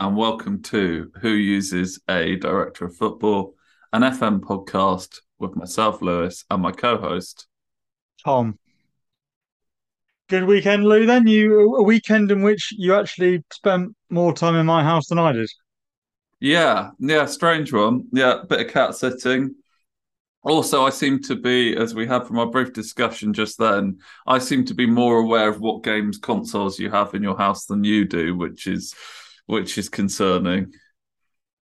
Hello, and welcome to Who Uses a Director of Football, an FM podcast with myself, Lewis, and my co host, Tom. Good weekend, Lou. Then you a weekend in which you actually spent more time in my house than I did. Yeah, yeah, strange one. Yeah, bit of cat sitting. Also, I seem to be, as we had from our brief discussion just then, I seem to be more aware of what games consoles you have in your house than you do, which is which is concerning.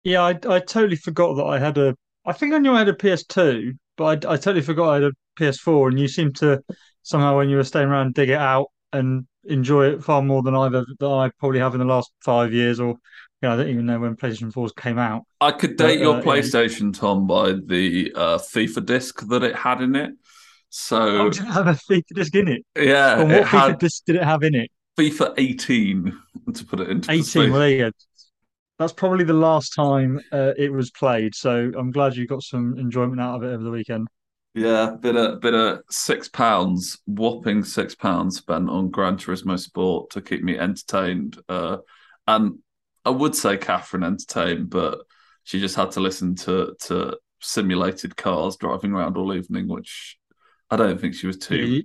Yeah, I, I totally forgot that I had a. I think I knew I had a PS2, but I, I totally forgot I had a PS4. And you seem to somehow, when you were staying around, dig it out and enjoy it far more than I've ever, than I probably have in the last five years. Or, you know, I don't even know when PlayStation 4s came out. I could date But, your uh, yeah. PlayStation, Tom, by the uh, FIFA disc that it had in it. So Oh, did it have a FIFA disc in it? yeah, And what FIFA had disc did it have in it? FIFA 18 to put it into 18. Well, there you go. That's probably the last time uh, it was played. So I'm glad you got some enjoyment out of it over the weekend. Yeah, bit of bit of six pounds, whopping six pounds spent on Gran Turismo Sport to keep me entertained. Uh, and I would say Catherine entertained, but she just had to listen to to simulated cars driving around all evening, which I don't think she was too You,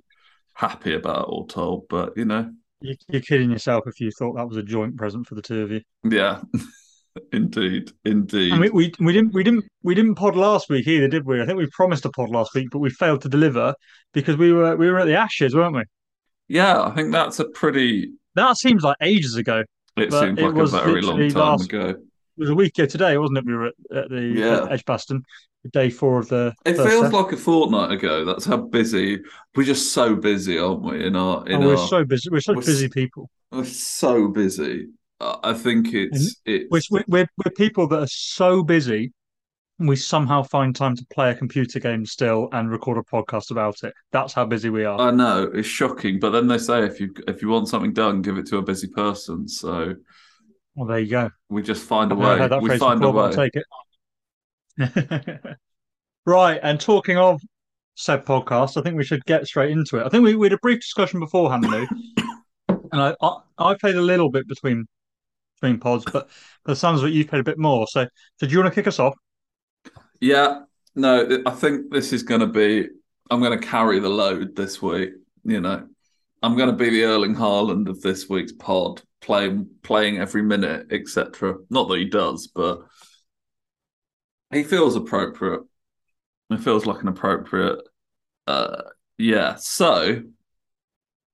happy about, all told. But you know, you, you're kidding yourself if you thought that was a joint present for the two of you. yeah, indeed, indeed. And we, we we didn't we didn't we didn't pod last week either, did we? I think we promised a pod last week, but we failed to deliver because we were we were at the Ashes, weren't we? yeah, I think that's a pretty. That seems like ages ago. It seems it like a was very long time last- ago. It was a week ago today, wasn't it? We were at, at the Yeah. at Edgbaston, day four of the. It feels test. like a fortnight ago. That's how busy we're just so busy, aren't we? In our in Oh, we're our so busy. We're such we're busy people. we're so busy. I think it's it's We're, we're, we're, we're people that are so busy, and we somehow find time to play a computer game still and record a podcast about it. That's how busy we are. I know it's shocking, but then they say if you if you want something done, give it to a busy person. So well, there you go. we just find a way. We find a way. Take it. right, and talking of said podcast, I think we should get straight into it. I think we, we had a brief discussion beforehand, Lou, and I, I I played a little bit between between pods, but the sounds of it you've played a bit more. So, do you want to kick us off? Yeah, no, I think this is going to be. I'm going to carry the load this week. You know, I'm going to be the Erling Haaland of this week's pod, playing playing every minute, etc. Not that he does, but he feels appropriate. It feels like an appropriate. Uh, yeah. So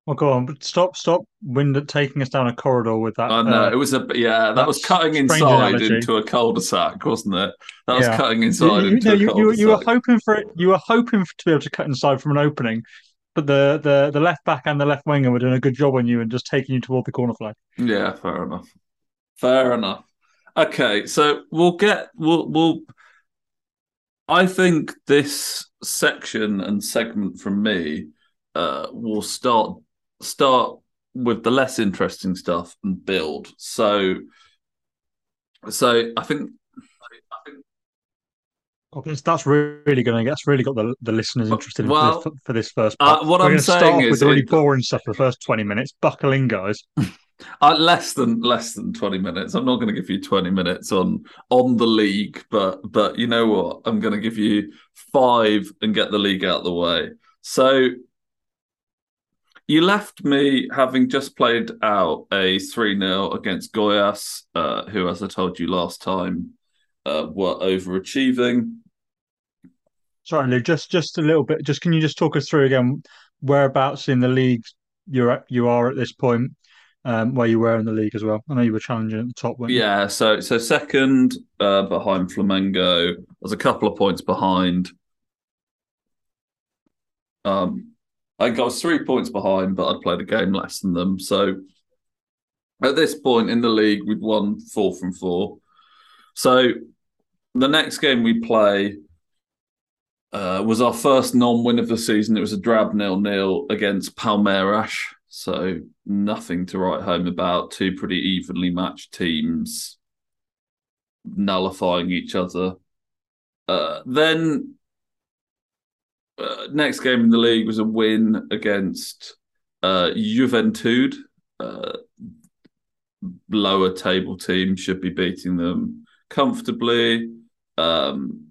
Well, go on, but stop, stop, wind taking us down a corridor with that. I know uh, it was a yeah. That was cutting inside into a cul-de-sac, wasn't it? That was Yeah. cutting inside you, into a you, you, you were hoping for it. You were hoping to be able to cut inside from an opening, but the, the, the left back and the left winger were doing a good job on you and just taking you toward the corner flag. Yeah, fair enough. Fair enough. Okay, so we'll get we'll we'll I think this section and segment from me uh will start start with the less interesting stuff and build. So so I think Oh, that's- That's really going to that's really got the, the listeners interested in Well, for, this, for this first uh, part. what We're I'm gonna start is with the really boring stuff for the first twenty minutes. Buckle in, guys. uh, less than less than 20 minutes. I'm not going to give you 20 minutes on on the league, but but you know what? I'm going to give you 5 and get the league out of the way. So you left me having just played out a 3-0 against Goiás, uh, who as I told you last time uh, were overachieving. Sorry, Lou. Just just a little bit. Just can you just talk us through again whereabouts in the league you're at, you are at this point, um, where you were in the league as well. I know you were challenging at the top. weren't? Yeah, so so second uh, behind Flamengo. Was a couple of points behind. Um, I think I was three points behind, but I'd played a game less than them. So at this point in the league, we'd won four from four. So the next game we play uh, was our first non-win of the season. It was a drab nil-nil against Palmeiras. So nothing to write home about. Two pretty evenly matched teams nullifying each other. Uh, then uh, next game in the league was a win against uh, Juventude. Uh, lower table team should be beating them comfortably. Um,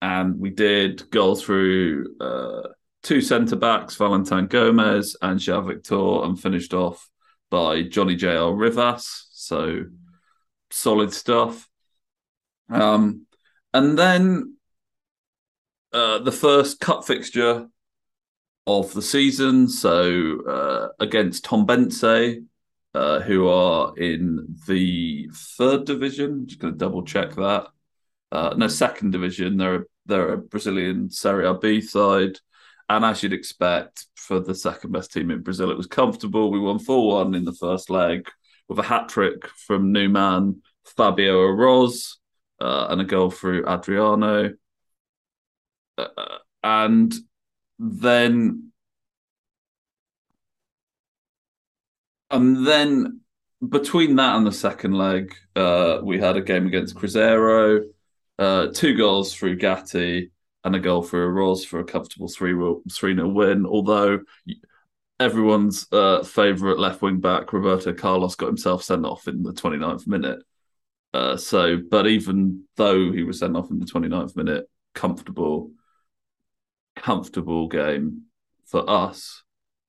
and we did go through uh, two centre backs, Valentin Gomez and João Victor, and finished off by Johnny J.R. Rivas. So solid stuff. Um, and then uh, the first cup fixture of the season. So uh, against Tombense, uh, who are in the third division. Just going to double check that. Uh, no, second division. They're they're a Brazilian Serie B side, and as you'd expect for the second best team in Brazil, it was comfortable. We won four one in the first leg with a hat trick from new man Fabio Aroz uh, and a goal through Adriano. Uh, and then and then between that and the second leg, uh, we had a game against Cruzeiro, uh, two goals through Gatti and a goal for Aroz for a comfortable 3 3 0 win. Although everyone's uh, favourite left wing back, Roberto Carlos, got himself sent off in the 29th minute. Uh, so, but even though he was sent off in the 29th minute, comfortable, comfortable game for us.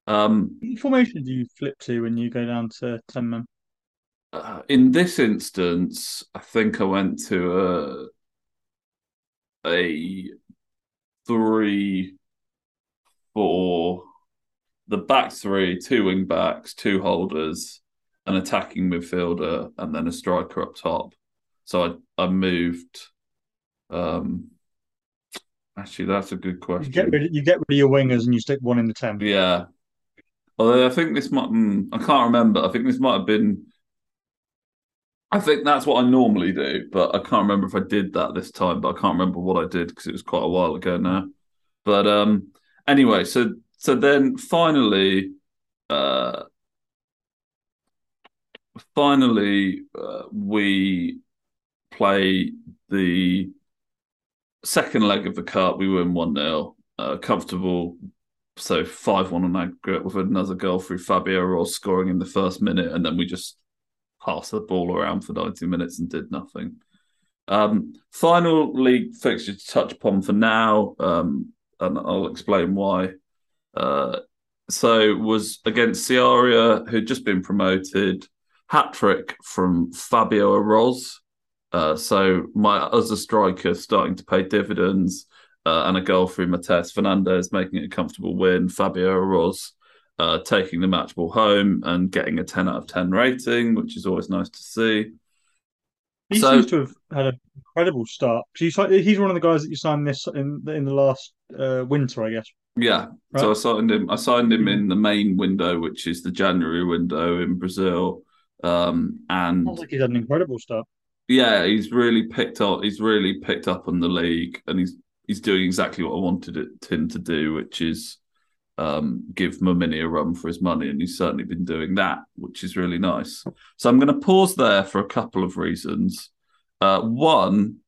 Um, what formation do you flip to when you go down to 10 men? Uh, in this instance, I think I went to a, three, four, the back three, two wing backs, two holders, an attacking midfielder, and then a striker up top. So I, I moved. Um, actually, that's a good question. You get rid of, you get rid of your wingers and you stick one in the ten. Yeah. Although I think this might, mm, I can't remember. I think this might have been. I think that's what I normally do, but I can't remember if I did that this time. But I can't remember what I did because it was quite a while ago now. But um, anyway, so so then finally, uh, finally uh, we play the second leg of the cup. We win one 0 uh, comfortable. So five one on aggregate with another goal through Fabio Aroz scoring in the first minute, and then we just passed the ball around for ninety minutes and did nothing. Um, final league fixture to touch upon for now, um, and I'll explain why. Uh, so was against Ceará, who'd just been promoted. Hat trick from Fabio Aroz. Uh, so my other striker starting to pay dividends, uh, and a goal through Mateus Fernandez making it a comfortable win. Fabio Aroz uh, taking the match ball home and getting a ten out of ten rating, which is always nice to see. He so, seems to have had an incredible start. He's he's one of the guys that you signed this in in the last uh, winter, I guess. Yeah. Right? So I signed him. I signed him in the main window, which is the January window in Brazil. Um, and Sounds like he's had an incredible start. Yeah, he's really picked up. He's really picked up on the league, and he's he's doing exactly what I wanted it, him to do, which is um, give Momini a run for his money, and he's certainly been doing that, which is really nice. So I'm going to pause there for a couple of reasons. Uh, one,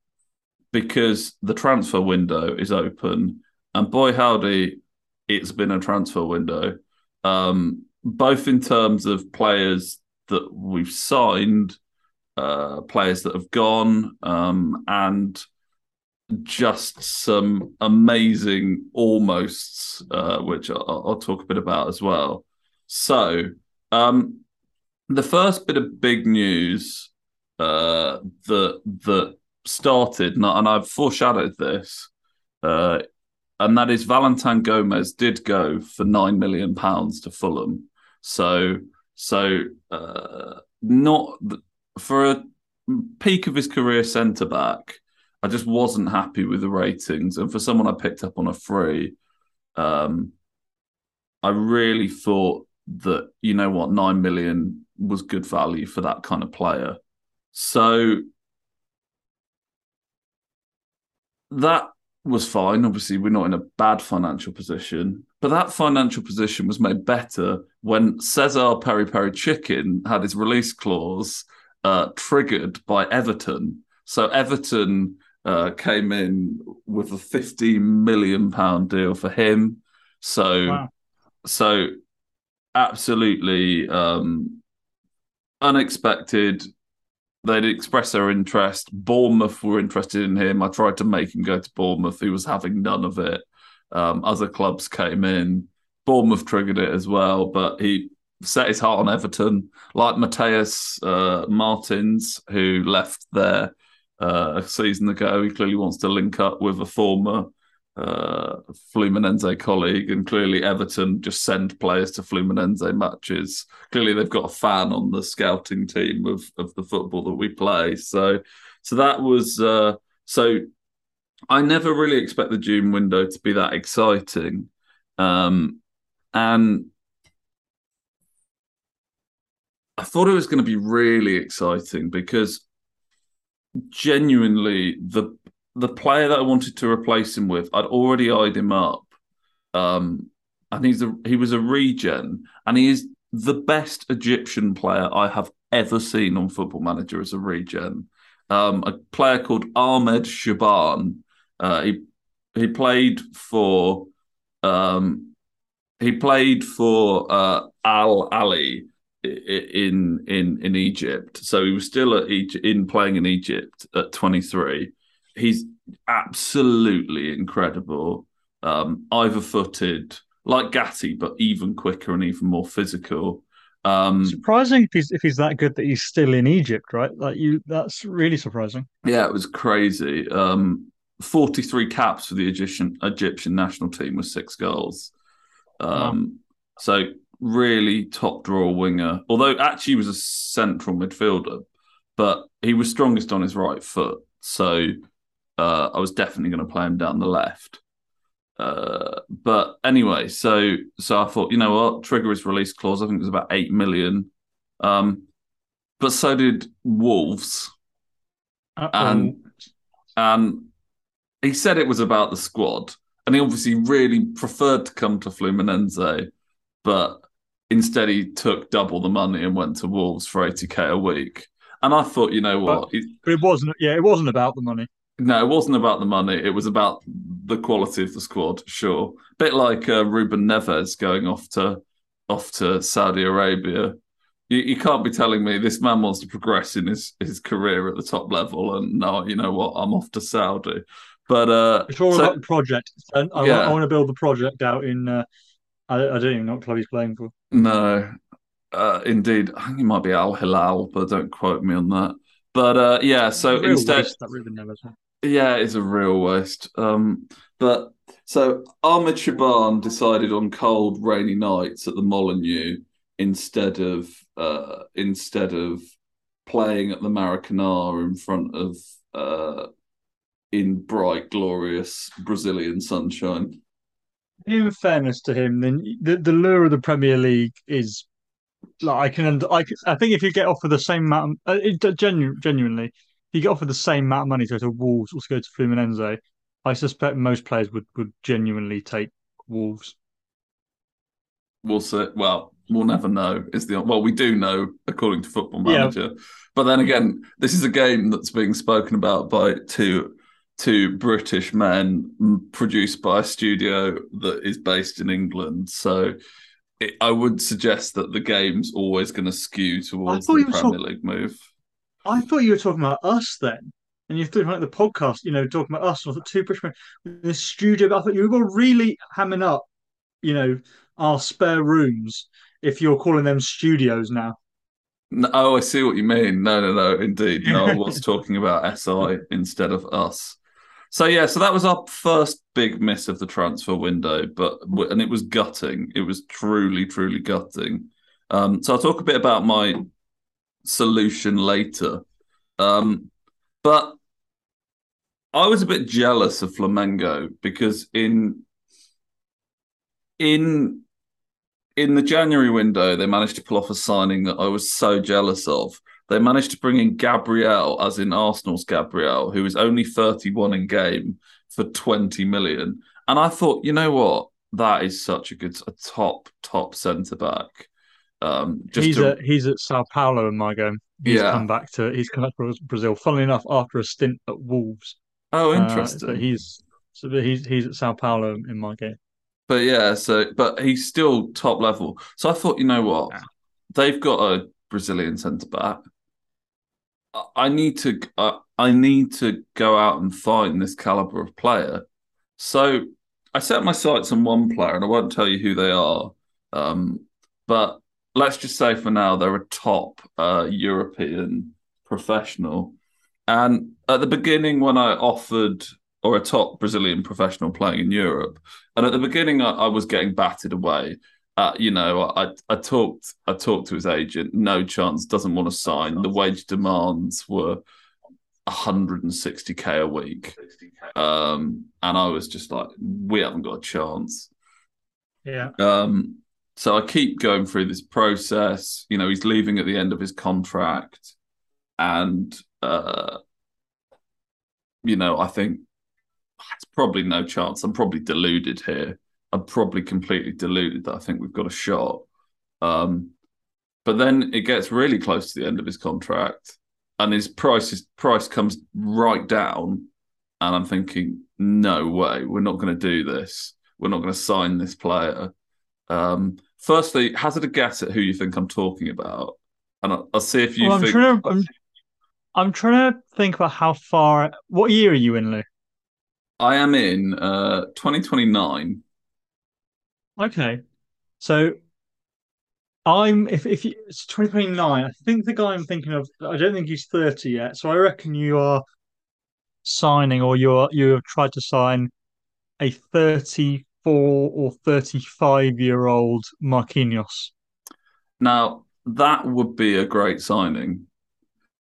because the transfer window is open, and boy howdy, it's been a transfer window, um, both in terms of players that we've signed, uh, players that have gone, um, and just some amazing almosts, uh, which I'll, I'll, talk a bit about as well. So, um, the first bit of big news uh, that that started, and, I, have foreshadowed this, uh, and that is Valentin Gomez did go for nine million pounds to Fulham. So, so uh, not for a peak of his career centre back. I just wasn't happy with the ratings, and for someone I picked up on a free, um, I really thought that you know what nine million was good value for that kind of player. So that was fine. Obviously, we're not in a bad financial position, but that financial position was made better when Cesar Peri Peri Chicken had his release clause uh, triggered by Everton. So Everton uh, came in with a 15 million pound deal for him. So, wow. so absolutely um, unexpected. They'd express their interest. Bournemouth were interested in him. I tried to make him go to Bournemouth. He was having none of it. Um, other clubs came in. Bournemouth triggered it as well, but he set his heart on Everton, like Matheus uh, Martins, who left there uh, a season ago. He clearly wants to link up with a former uh, Fluminense colleague, and clearly Everton just send players to Fluminense matches. Clearly, they've got a fan on the scouting team of of the football that we play. So, so that was uh, so. I never really expect the June window to be that exciting, um, and I thought it was going to be really exciting because genuinely the the player that I wanted to replace him with, I'd already eyed him up. Um, and he's a he was a regen, and he is the best Egyptian player I have ever seen on Football Manager as a regen. Um, a player called Ahmed Shaban. Uh, he he played for um, he played for uh, Al Ahly in in in Egypt. So he was still at Egypt, in playing in Egypt at 23 he's absolutely incredible. Um, either footed, like Gatti, but even quicker and even more physical. Um, surprising if he's if he's that good that he's still in Egypt, right? Like you, that's really surprising. Yeah, it was crazy. Um, Forty three caps for the Egyptian Egyptian national team with six goals. Um, wow. So really top draw winger. Although actually he was a central midfielder, but he was strongest on his right foot. So uh, I was definitely going to play him down the left. Uh, but anyway, so so I thought, you know what, trigger his release clause. I think it was about eight million. Um, but so did Wolves, Uh-oh. and and he said it was about the squad, and he obviously really preferred to come to Fluminense, but instead he took double the money and went to Wolves for eighty k a week. And I thought, you know what, but, but it wasn't. Yeah, it wasn't about the money. No, it wasn't about the money. It was about the quality of the squad. Sure, bit like uh, Ruben Neves going off to off to Saudi Arabia. You, you, can't be telling me this man wants to progress in his his career at the top level, and no, you know what? I'm off to Saudi. But uh, it's all so, about the project. I, I. I, want to build the project out in. Uh, I, I, don't even know what club he's playing for. No, uh, indeed, I think he might be Al Hilal, but don't quote me on that. But uh, yeah, so instead, that Ruben Neves. Yeah, it's a real waste. Um, but so Ahmed Shaban decided on cold, rainy nights at the Molineux instead of uh, instead of playing at the Maracanã in front of uh, in bright, glorious Brazilian sunshine. In fairness to him, then the, the lure of the Premier League is like I can I, I think if you get off with the same amount, uh, it, genu- genuinely, you get offered the same amount of money to go to Wolves or to go to Fluminense, I suspect most players would, would genuinely take Wolves. We'll see. Well, we'll never know. Is the well, we do know according to Football Manager, yeah. but then again, this is a game that's being spoken about by two two British men, produced by a studio that is based in England. So. It, I would suggest that the game's always going to skew towards the Premier League move. I thought you were talking about us then. And you're talking about the podcast, you know, talking about us. I thought two Bushmen in the studio. But I thought you were really hamming up, you know, our spare rooms if you're calling them studios now. No, oh, I see what you mean. No, no, no, indeed. No, I was talking about SI instead of us. So yeah, so that was our first big miss of the transfer window, but and it was gutting. It was truly, truly gutting. Um, so I'll talk a bit about my solution later. Um, but I was a bit jealous of Flamengo because in in in the January window they managed to pull off a signing that I was so jealous of. They managed to bring in Gabriel, as in Arsenal's Gabriel, who is only 31 in game for 20 million. And I thought, you know what? That is such a good, a top, top centre back. Um, he's to... at he's at Sao Paulo in my game. He's yeah. come back to he's come back to Brazil. Funnily enough, after a stint at Wolves. Oh, uh, interesting. Uh, he's so he's he's at Sao Paulo in my game. But yeah, so but he's still top level. So I thought, you know what, yeah. they've got a Brazilian centre back. I need to uh, I need to go out and find this caliber of player. So I set my sights on one player, and I won't tell you who they are. Um, but let's just say for now they're a top uh, European professional. And at the beginning, when I offered or a top Brazilian professional playing in Europe, and at the beginning I, I was getting batted away. Uh, you know, I I talked I talked to his agent. No chance. Doesn't want to sign. The wage demands were 160k a week, um, and I was just like, we haven't got a chance. Yeah. Um, so I keep going through this process. You know, he's leaving at the end of his contract, and uh, you know, I think it's probably no chance. I'm probably deluded here. I'm probably completely deluded that I think we've got a shot. Um, but then it gets really close to the end of his contract, and his price his price comes right down, and I'm thinking, no way, we're not going to do this. We're not going to sign this player. Um, firstly, hazard a guess at who you think I'm talking about, and I'll, I'll see if you Well, I'm trying to I'm, I'm trying to think about how far. What year are you in, Lou? I am in uh, 2029. Okay, so I'm if if you, it's 2029. I think the guy I'm thinking of. I don't think he's 30 yet. So I reckon you are signing, or you're you have tried to sign a 34 or 35 year old Marquinhos. Now, that would be a great signing,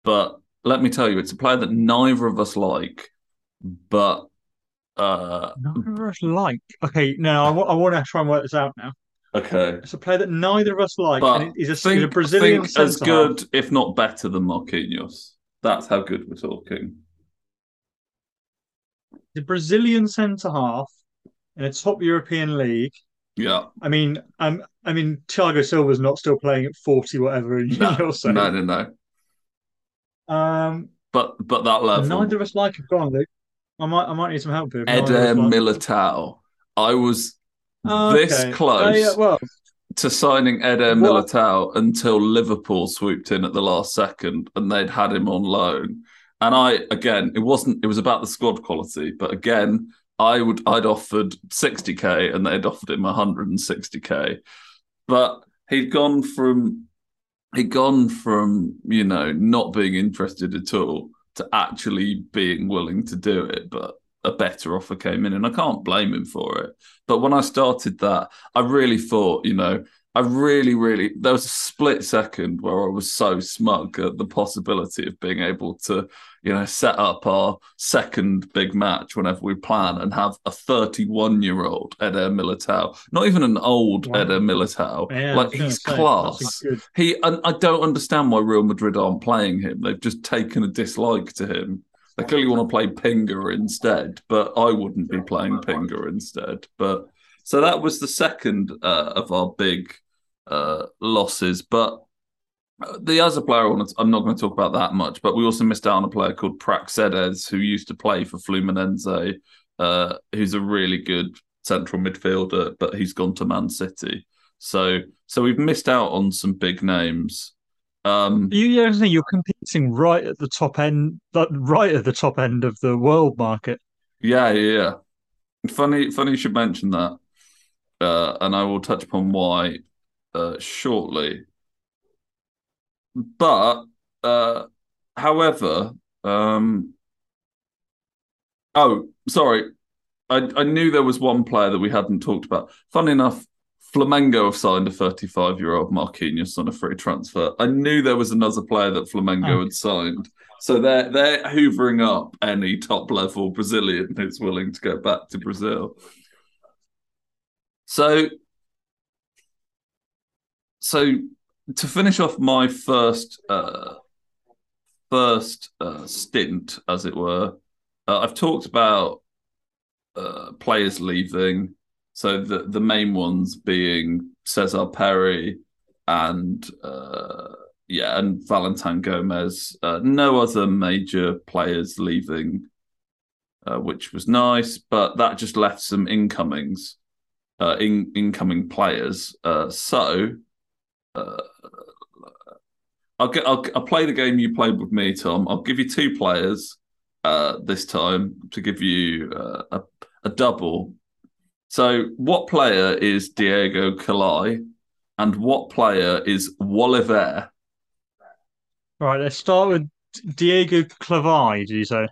but let me tell you, it's a player that neither of us like, but uh, Neither of us like. Okay, no, I, want to try and work this out now. okay. It's a player that neither of us like, But and he's a, he's a Brazilian think as good, if not better, than Marquinhos. That's how good we're talking. The Brazilian centre half in a top European league. Yeah. I mean, um, I mean, Thiago Silva's not still playing at forty, whatever. And No, no, no, no. um, But but that level. neither of us like him. Go on, Luke. I might, I might need some help here. Eder us like him. Militao. I was Oh, this okay. close Oh, yeah, well, to signing Eder Militao until Liverpool swooped in at the last second and they'd had him on loan. And I again, it wasn't it was about the squad quality, but again, I would I'd offered 60k and they'd offered him 160k. But he'd gone from he'd gone from, you know, not being interested at all to actually being willing to do it, but a better offer came in and I can't blame him for it. But when I started that, I really thought, you know, I really, really, there was a split second where I was so smug at the possibility of being able to, you know, set up our second big match whenever we plan and have a 31 year old Eder Militao, not even an old Wow. Eder Militao. yeah, like he's say, class. that's a good- He, and I don't understand why Real Madrid aren't playing him. They've just taken a dislike to him. They clearly want to play Pinga instead, but I wouldn't be playing Pinga instead. But so that was the second uh, of our big uh, losses. But the other player, I want to, I'm not going to talk about that much. But we also missed out on a player called Praxedes, who used to play for Fluminense, uh, who's a really good central midfielder, but he's gone to Man City. So, so we've missed out on some big names. Um, you, you're competing right at the top end, right at the top end of the world market. Yeah, yeah, yeah. Funny, funny you should mention that. Uh, and I will touch upon why uh, shortly. But, uh, however, um, oh, sorry, I, I knew there was one player that we hadn't talked about. Funny enough, Flamengo have signed a 35 year old Marquinhos on a free transfer. I knew there was another player that Flamengo Oh. had signed. So they're they're hoovering up any top level Brazilian who's willing to go back to Brazil. So so to finish off my first uh first uh, stint, as it were, uh, I've talked about uh, players leaving. So the the main ones being Cesar Perry and uh, yeah, and Valentin Gomez. Uh, no other major players leaving, which was nice, but that just left some incomings, in incoming players. So uh, I'll get. I'll, I'll play the game you played with me, Tom. I'll give you two players uh, this time to give you uh, a a double. So, what player is Diego Calai, and what player is Woliver? Right, let's start with Diego Clavai, did you say?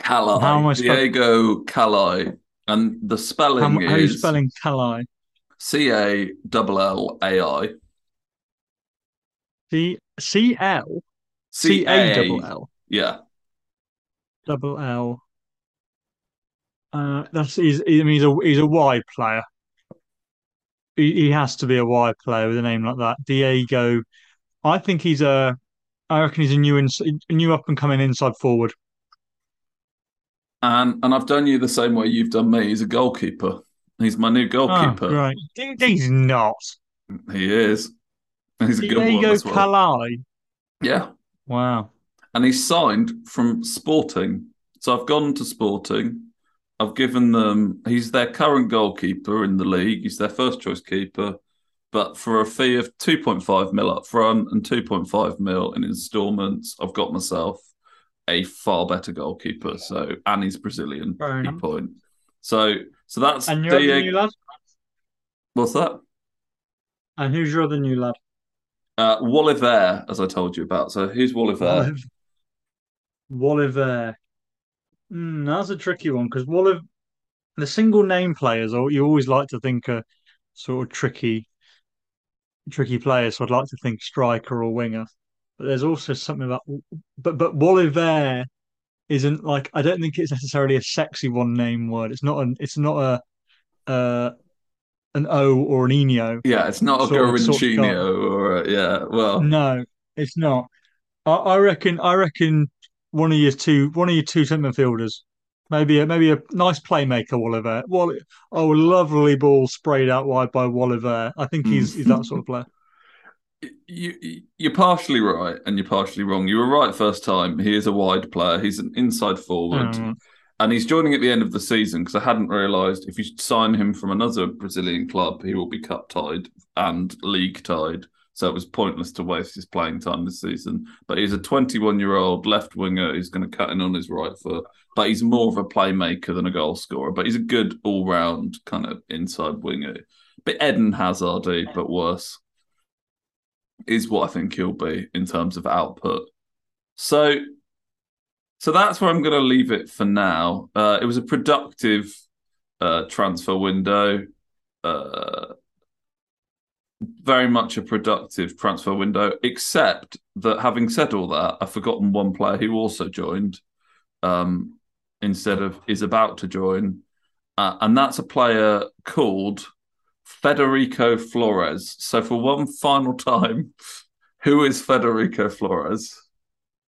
Calai. How am I spell- Diego Calai. And the spelling How, how are you is spelling Calai? C A L L A I. C C L C A double L Yeah. double L. Uh, that's he's. I mean, he's a he's a wide player. He, he has to be a wide player with a name like that. Diego. I think he's a. I reckon he's a new ins, a new up and coming inside forward. And and I've done you the same way you've done me. He's a goalkeeper. He's my new Oh, goalkeeper. right. He- He's not. He is. He's a good one Diego as well. Calai. Yeah. Wow. And he's signed from Sporting. So I've gone to Sporting. I've given them he's their current goalkeeper in the league. He's their first choice keeper. But for a fee of 2.5 mil up front and 2.5 mil in installments, I've got myself a far better goalkeeper. So and he's Brazilian point. So so that's And your other Diego- new lad? what's that? And who's your other new lad? Uh Woliver, as I told you about. So who's Woliver? Woliver. Mm, that's a tricky one because Woliver, the single name players, or you always like to think are sort of tricky, tricky players. So I'd like to think striker or winger. But there's also something about, but but Woliver isn't like I don't think it's necessarily a sexy one name word. It's not an it's not a uh an O or an Eno. Yeah, it's not a Sort of- sort of Garancino or a, yeah, well No, it's not. I, I reckon. I reckon one of your two, one of your two centre midfielders, maybe a maybe a nice playmaker, Woliver. Wall, oh, lovely ball sprayed out wide by Woliver. I think he's he's that sort of player. you you- you're partially right and you're partially wrong. You were right first time. He is a wide player. He's an inside forward. Mm. And he's joining at the end of the season because I hadn't realised if you sign him from another Brazilian club, he will be cup tied and league tied. So it was pointless to waste his playing time this season. But he's a 21 year old left winger who's going to cut in on his right foot. But he's more of a playmaker than a goal scorer. But he's a good all round kind of inside winger. But Eden Hazardy, eh, but worse, is what I think he'll be in terms of output. So so that's where I'm going to leave it for now. Uh, it was a productive uh, transfer window. Uh, very much a productive transfer window, except that having said all that, I've forgotten one player who also joined um, instead of is about to join. Uh, and that's a player called Federico Flores. So, for one final time, who is Federico Flores?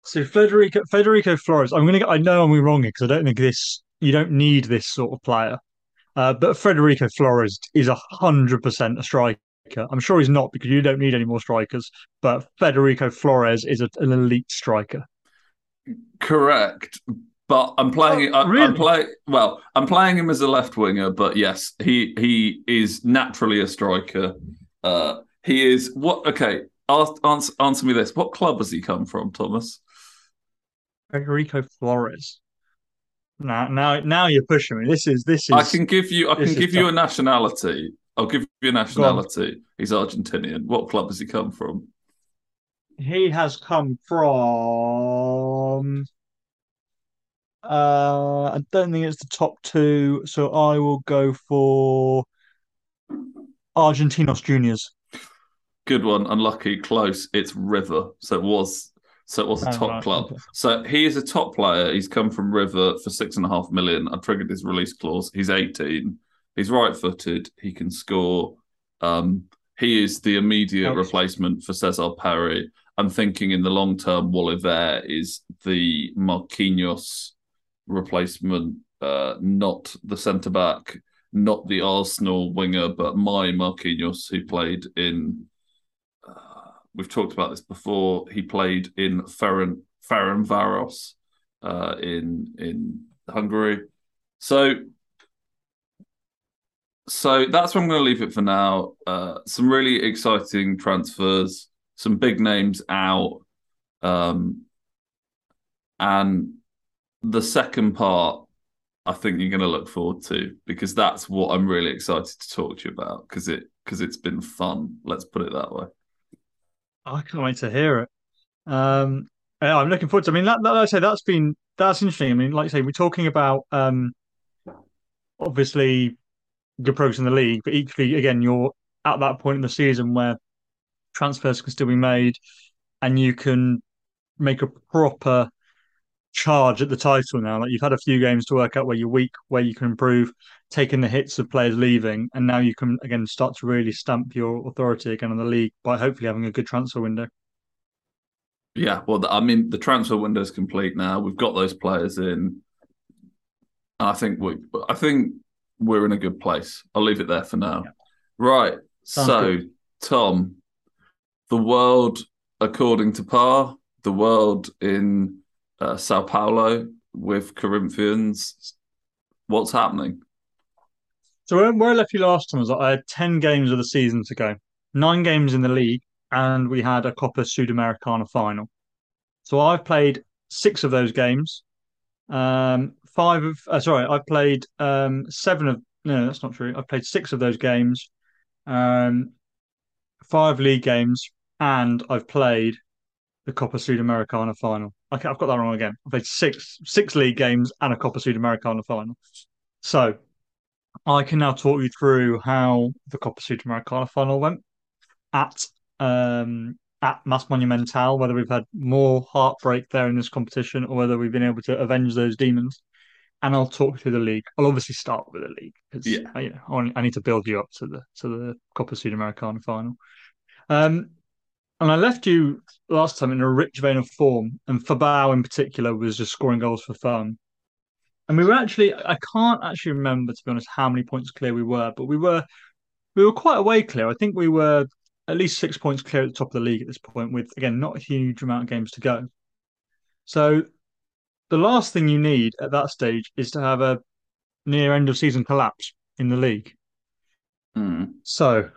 So Federico Federico Flores. I'm gonna. I know I'm wrong because I don't think this. You don't need this sort of player. Uh, but Federico Flores is a hundred percent a striker. I'm sure he's not because you don't need any more strikers. But Federico Flores is a, an elite striker. Correct. But I'm playing. Oh, I, I'm really? Well, I'm playing him as a left winger. But yes, he he is naturally a striker. Uh, he is what? Okay, ask, answer, answer me this: What club has he come from, Thomas? Federico Flores. Now, now, now you're pushing me. This is this is. I can give you. I can give you tough. a nationality. I'll give you a nationality. He's Argentinian. What club has he come from? He has come from. Uh, I don't think it's the top two, so I will go for Argentinos Juniors. Good one. Unlucky. Close. It's River. So it was. So it was a Oh, top right, club. okay. So he is a top player. He's come from River for six and a half million. I triggered his release clause. He's 18. He's right footed. He can score. Um, he is the immediate Ouch. replacement for Cesar Perry. I'm thinking in the long term, Woliver is the Marquinhos replacement, uh, not the centre back, not the Arsenal winger, but my Marquinhos, who played in. We've talked about this before. He played in Ferenc Ferencváros uh, in in Hungary. So, so that's where I'm going to leave it for now. Uh, some really exciting transfers, some big names out. Um, and the second part, I think you're going to look forward to because that's what I'm really excited to talk to you about because it because it's been fun. Let's put it that way. I can't wait to hear it. Um, I'm looking forward to. I mean, that, that, like I say that's been that's interesting. I mean, like I say, we're talking about um, obviously good progress in the league, but equally, again, you're at that point in the season where transfers can still be made, and you can make a proper charge at the title now. Like you've had a few games to work out where you're weak, where you can improve, taking the hits of players leaving, and now you can again start to really stamp your authority again on the league by hopefully having a good transfer window. Yeah, well, I mean, the transfer window is complete now. We've got those players in. I think we, I think we're in a good place. I'll leave it there for now. Yeah. Right. Sounds so, good. Tom, the world according to Pa, the world in uh, Sao Paulo with Corinthians. What's happening? So where I left you last time was I had ten games of the season to go, nine games in the league, and we had a Copa Sudamericana final. So I've played six of those games. Um, five of uh, sorry, I played um, seven of no, that's not true. I've played six of those games, um, five league games, and I've played the Copa Sudamericana final. Okay, I've got that wrong again. I've played six six league games and a Copa Sudamericana final. So I can now talk you through how the Copa Sudamericana final went at um, at Mas Monumental, whether we've had more heartbreak there in this competition or whether we've been able to avenge those demons. And I'll talk through the league. I'll obviously start with the league because yeah. I, you know, I need to build you up to the to the Copa Sudamericana final. Um, and I left you last time in a rich vein of form, and Fabao in particular was just scoring goals for fun. And we were actually, I can't actually remember to be honest how many points clear we were, but we were we were quite a way clear. I think we were at least six points clear at the top of the league at this point, with again not a huge amount of games to go. So the last thing you need at that stage is to have a near end of season collapse in the league. Mm. So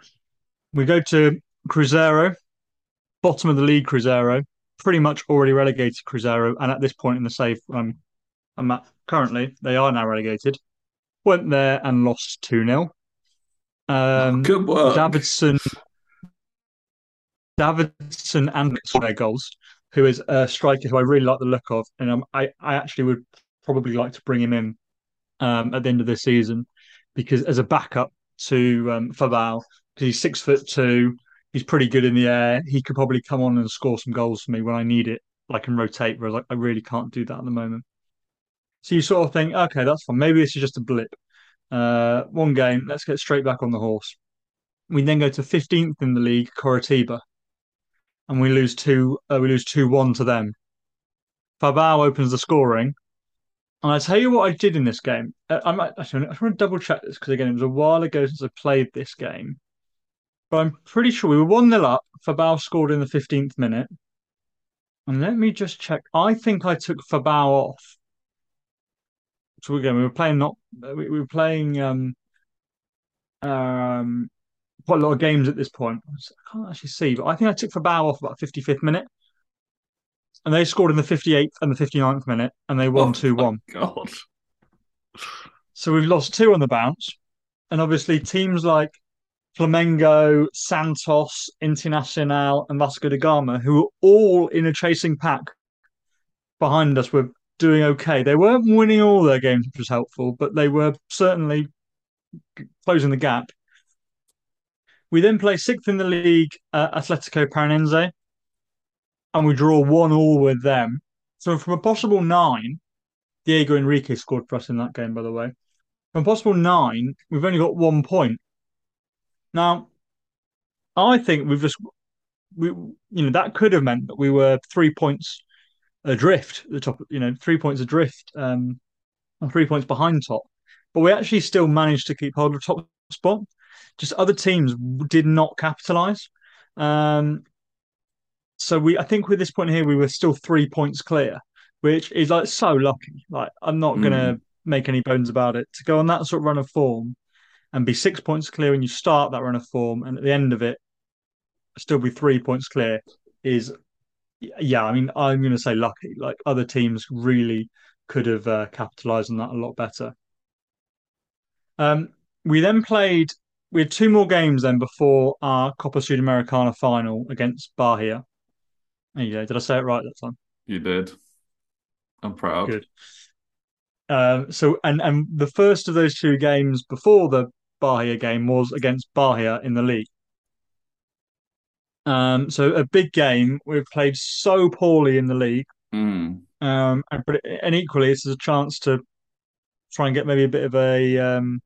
we go to Cruzeiro, bottom of the league. Cruzeiro, pretty much already relegated Cruzeiro, and at this point in the save, um, I'm at currently they are now relegated. Went there and lost two 0 um, Good work, Davidson. Davidson and their goals, who is a striker who I really like the look of, and um, I I actually would probably like to bring him in um, at the end of this season because as a backup to um, Fabao, because he's six foot two, he's pretty good in the air. He could probably come on and score some goals for me when I need it, I can rotate. Whereas I really can't do that at the moment. So you sort of think, okay, that's fine. Maybe this is just a blip. Uh, one game. Let's get straight back on the horse. We then go to 15th in the league, Coritiba and we lose two. Uh, we lose two one to them. Fabao opens the scoring, and I tell you what I did in this game. Uh, I might actually I want to double check this because again it was a while ago since I played this game, but I'm pretty sure we were one 0 up. Fabao scored in the fifteenth minute, and let me just check. I think I took Fabao off. So again, we were playing not we, we were playing um um quite a lot of games at this point. I can't actually see, but I think I took Fabao off about 55th minute. And they scored in the 58th and the 59th minute, and they won 2 oh 1. God. So we've lost two on the bounce. And obviously, teams like Flamengo, Santos, Internacional, and Vasco da Gama, who were all in a chasing pack behind us, were doing okay. They weren't winning all their games, which was helpful, but they were certainly closing the gap. We then play sixth in the league, uh, Athletico Paranaense, and we draw one all with them. So from a possible nine, Diego Enrique scored for us in that game, by the way. From possible nine, we've only got one point. Now, I think we've just we you know that could have meant that we were three points adrift at the top. You know, three points adrift, um, and three points behind top. But we actually still managed to keep hold of top spot just other teams did not capitalize. Um, so we, I think, with this point here, we were still three points clear, which is like so lucky. Like I'm not gonna mm. make any bones about it to go on that sort of run of form and be six points clear when you start that run of form, and at the end of it, still be three points clear is Yeah, I mean, I'm going to say lucky. Like other teams really could have uh, capitalized on that a lot better. Um, we then played. We had two more games then before our Copa Sudamericana final against Bahia. There you go. Did I say it right that time? You did. I'm proud. Good. Um, so and and the first of those two games before the Bahia game was against Bahia in the league. Um, so a big game. We've played so poorly in the league, Mm. um, and, and equally, it's a chance to try and get maybe a bit of a um,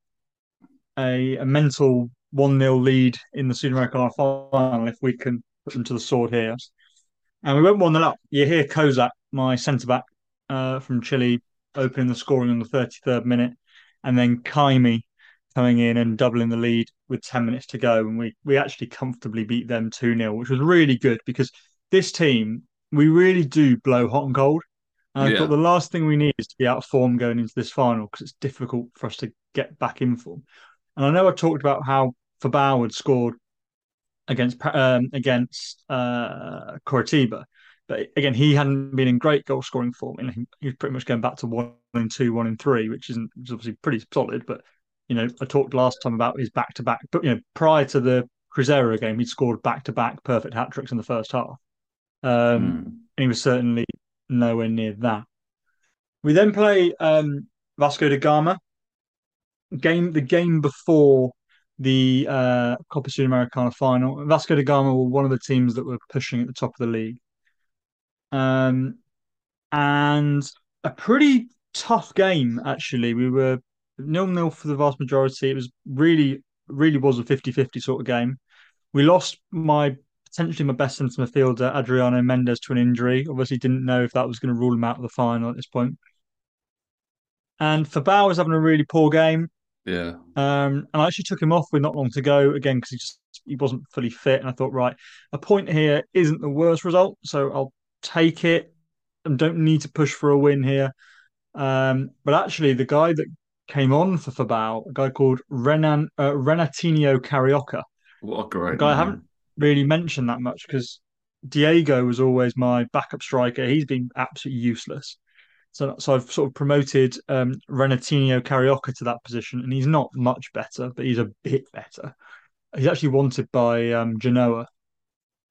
a, a mental one 0 lead in the Sudamericana final if we can put them to the sword here. And we went one 0 up. You hear Kozak, my centre back uh, from Chile, opening the scoring on the 33rd minute, and then Kaimi coming in and doubling the lead with 10 minutes to go. And we, we actually comfortably beat them 2 0, which was really good because this team, we really do blow hot and cold. And I thought the last thing we need is to be out of form going into this final because it's difficult for us to get back in form. And I know I talked about how Fabao had scored against um, against uh, Coritiba, but again, he hadn't been in great goal scoring form, and he, he was pretty much going back to one and two, one and three, which isn't which is obviously pretty solid. But you know, I talked last time about his back to back, but you know, prior to the Cruzeiro game, he'd scored back to back perfect hat tricks in the first half, um, Mm. and he was certainly nowhere near that. We then play um, Vasco da Gama game the game before the uh, Copa Sudamericana final. Vasco da Gama were one of the teams that were pushing at the top of the league, um, and a pretty tough game actually. We were nil nil for the vast majority. It was really really was a 50-50 sort of game. We lost my potentially my best centre midfielder Adriano Mendes to an injury. Obviously, didn't know if that was going to rule him out of the final at this point. And Fabao was having a really poor game. Yeah. Um, and I actually took him off with not long to go again because he just he wasn't fully fit. And I thought, right, a point here isn't the worst result, so I'll take it and don't need to push for a win here. Um, but actually, the guy that came on for Fabao, a guy called Renan uh, Renatinho Carioca, What a a great guy I haven't really mentioned that much because Diego was always my backup striker. He's been absolutely useless. So, so I've sort of promoted um, Renatinho Carioca to that position, and he's not much better, but he's a bit better. He's actually wanted by um, Genoa,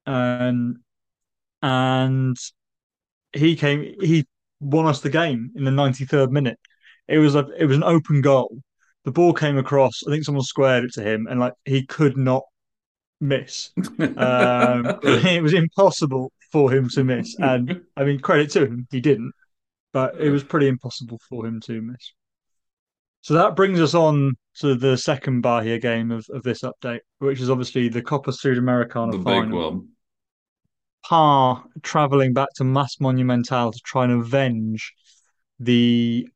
um, and he came. He won us the game in the ninety third minute. It was a it was an open goal. The ball came across. I think someone squared it to him, and like he could not miss. Um, it was impossible for him to miss, and I mean credit to him, he didn't but it was pretty impossible for him to miss. So that brings us on to the second Bahia game of, of this update, which is obviously the Copa Sudamericana the big final. one. Pa traveling back to Mâs Monumental to try and avenge the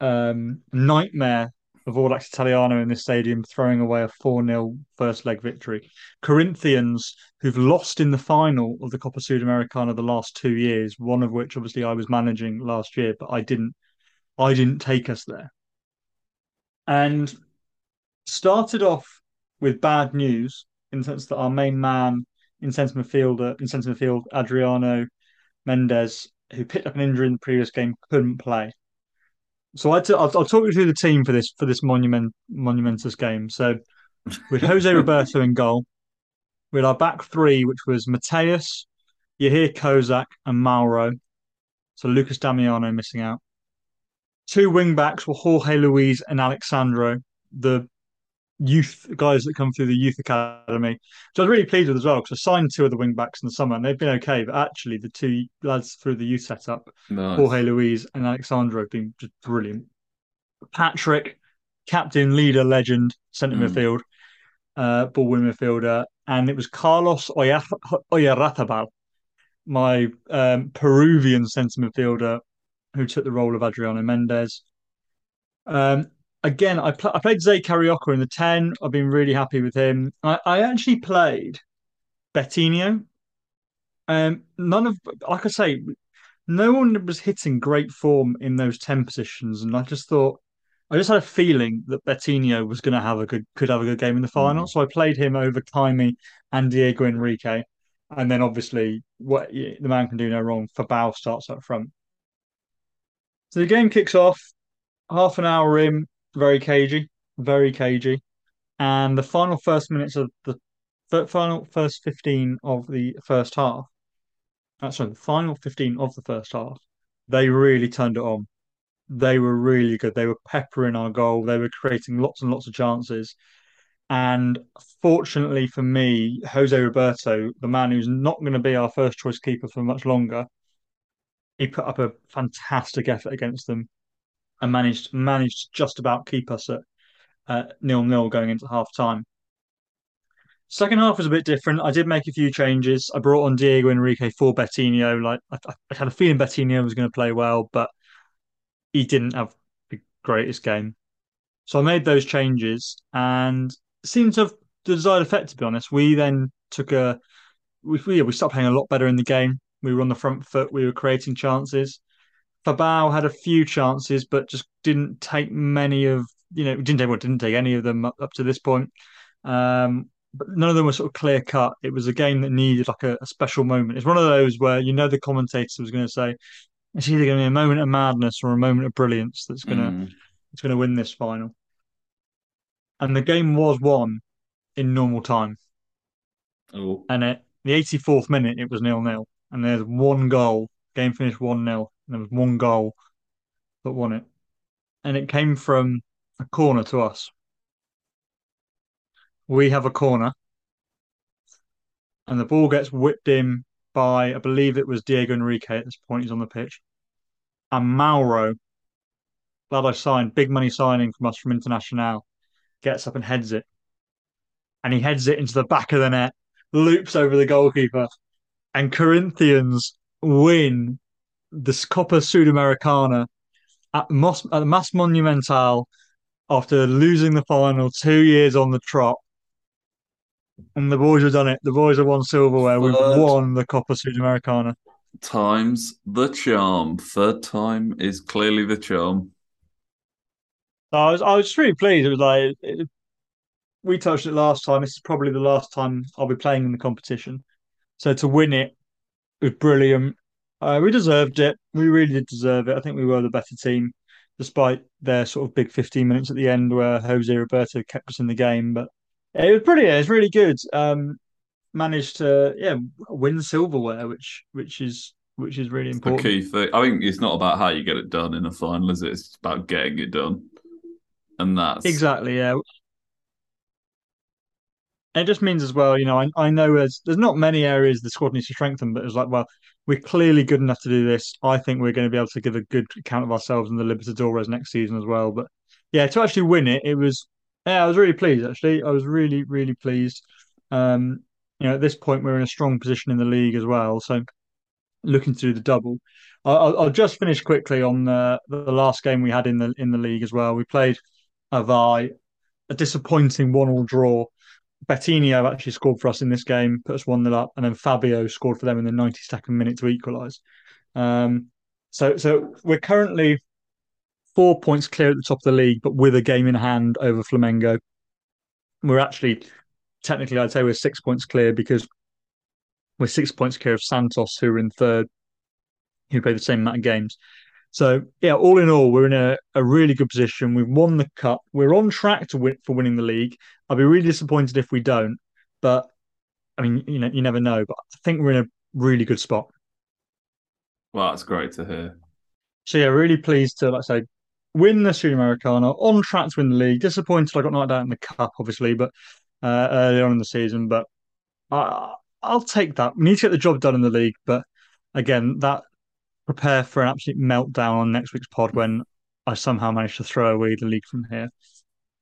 um, nightmare of Audax Italiano in this stadium, throwing away a 4 0 first leg victory. Corinthians, who've lost in the final of the Copa Sudamericana the last two years, one of which obviously I was managing last year, but I didn't I didn't take us there. And started off with bad news in the sense that our main man in centre midfield, in centre midfield, Adriano Mendes, who picked up an injury in the previous game, couldn't play. So I t- I'll, I'll talk you through the team for this for this monument monumentous game. So with Jose Roberto in goal, with our back three, which was Mateus, Yahir Kozak, and Mauro. So Lucas Damiano missing out. Two wing backs were Jorge Luis and Alexandro, the youth guys that come through the youth academy. Which I was really pleased with as well because I signed two of the wing backs in the summer and they've been okay. But actually, the two lads through the youth setup, Nice. Jorge Luis and Alexandro, have been just brilliant. Patrick, captain, leader, legend, centre Mm. midfield, uh, ball winning midfielder, and it was Carlos Oya- Oyarzabal, my um, Peruvian centre midfielder, who took the role of Adriano Mendes. Um, again, I, pl- I played Zay Carioca in the 10. I've been really happy with him. I, I actually played Betinho. Um, none of, like I say, no one was hitting great form in those 10 positions. And I just thought, I just had a feeling that Betinho was going to have a good, could have a good game in the final. Mhm. So I played him over Kaimi and Diego Enrique. And then obviously, what the man can do no wrong. for Fabao starts up front. So the game kicks off. Half an hour in, very cagey, very cagey, and the final first minutes of the final first fifteen of the first half. Uh, sorry, the final fifteen of the first half, they really turned it on. They were really good. They were peppering our goal. They were creating lots and lots of chances. And fortunately for me, Jose Roberto, the man who's not going to be our first choice keeper for much longer, he put up a fantastic effort against them and managed managed just about keep us at uh, nil nil going into half time. Second half was a bit different. I did make a few changes. I brought on Diego Enrique for Betinho. Like I, I had a feeling Betinho was going to play well, but he didn't have the greatest game. So I made those changes and seemed to have the desired effect. To be honest, we then took a we we, started playing a lot better in the game. We were on the front foot. We were creating chances. Fabao had a few chances, but just didn't take many of you know didn't take well, didn't take any of them up, up to this point. Um, but none of them were sort of clear cut. It was a game that needed like a, a special moment. It's one of those where you know the commentator was going to say it's either going to be a moment of madness or a moment of brilliance that's going to mm. it's going to win this final. And the game was won in normal time. Oh. And at the 84th minute, it was nil nil, and there's one goal. Game finished one 0 and there was one goal that won it, and it came from a corner to us. We have a corner, and the ball gets whipped in by, I believe it was Diego Enrique at this point. He's on the pitch, and Mauro, glad I signed, big money signing from us from International, gets up and heads it, and he heads it into the back of the net, loops over the goalkeeper, and Corinthians win the Copa Sudamericana at, Mos- at the Mâs Monumental after losing the final two years on the trot. And the boys have done it. The boys have won silverware. We've won the Copa Sudamericana. Times the charm. Third time is clearly the charm. I was I was really pleased. It was like it, we touched it last time. This is probably the last time I'll be playing in the competition. So to win it was brilliant. Uh, we deserved it. We really did deserve it. I think we were the better team, despite their sort of big 15 minutes at the end where Jose Roberto kept us in the game. But it was pretty. It was really good. Um, managed to yeah win silverware, which which is which is really important. The key thing. I think it's not about how you get it done in a final, is it? It's about getting it done, and that's exactly yeah. It just means as well, you know, I, I know as there's not many areas the squad needs to strengthen, but it's like, well, we're clearly good enough to do this. I think we're going to be able to give a good account of ourselves in the Libertadores next season as well. But yeah, to actually win it, it was yeah, I was really pleased actually. I was really really pleased. Um, you know, at this point we're in a strong position in the league as well. So looking through the double, I'll, I'll just finish quickly on the the last game we had in the in the league as well. We played Avai, a disappointing one all draw. Betinho actually scored for us in this game, put us 1 0 up, and then Fabio scored for them in the 92nd minute to equalise. Um, so, so we're currently four points clear at the top of the league, but with a game in hand over Flamengo. We're actually, technically, I'd say we're six points clear because we're six points clear of Santos, who are in third, who play the same amount of games. So yeah, all in all, we're in a, a really good position. We've won the cup. We're on track to win for winning the league. I'll be really disappointed if we don't. But I mean, you know, you never know. But I think we're in a really good spot. Well, that's great to hear. So yeah, really pleased to like I say win the Sudamericana, on track to win the league. Disappointed I got knocked out in the cup, obviously, but uh, early on in the season. But I, I'll take that. We need to get the job done in the league, but again, that prepare for an absolute meltdown on next week's pod when I somehow manage to throw away the league from here.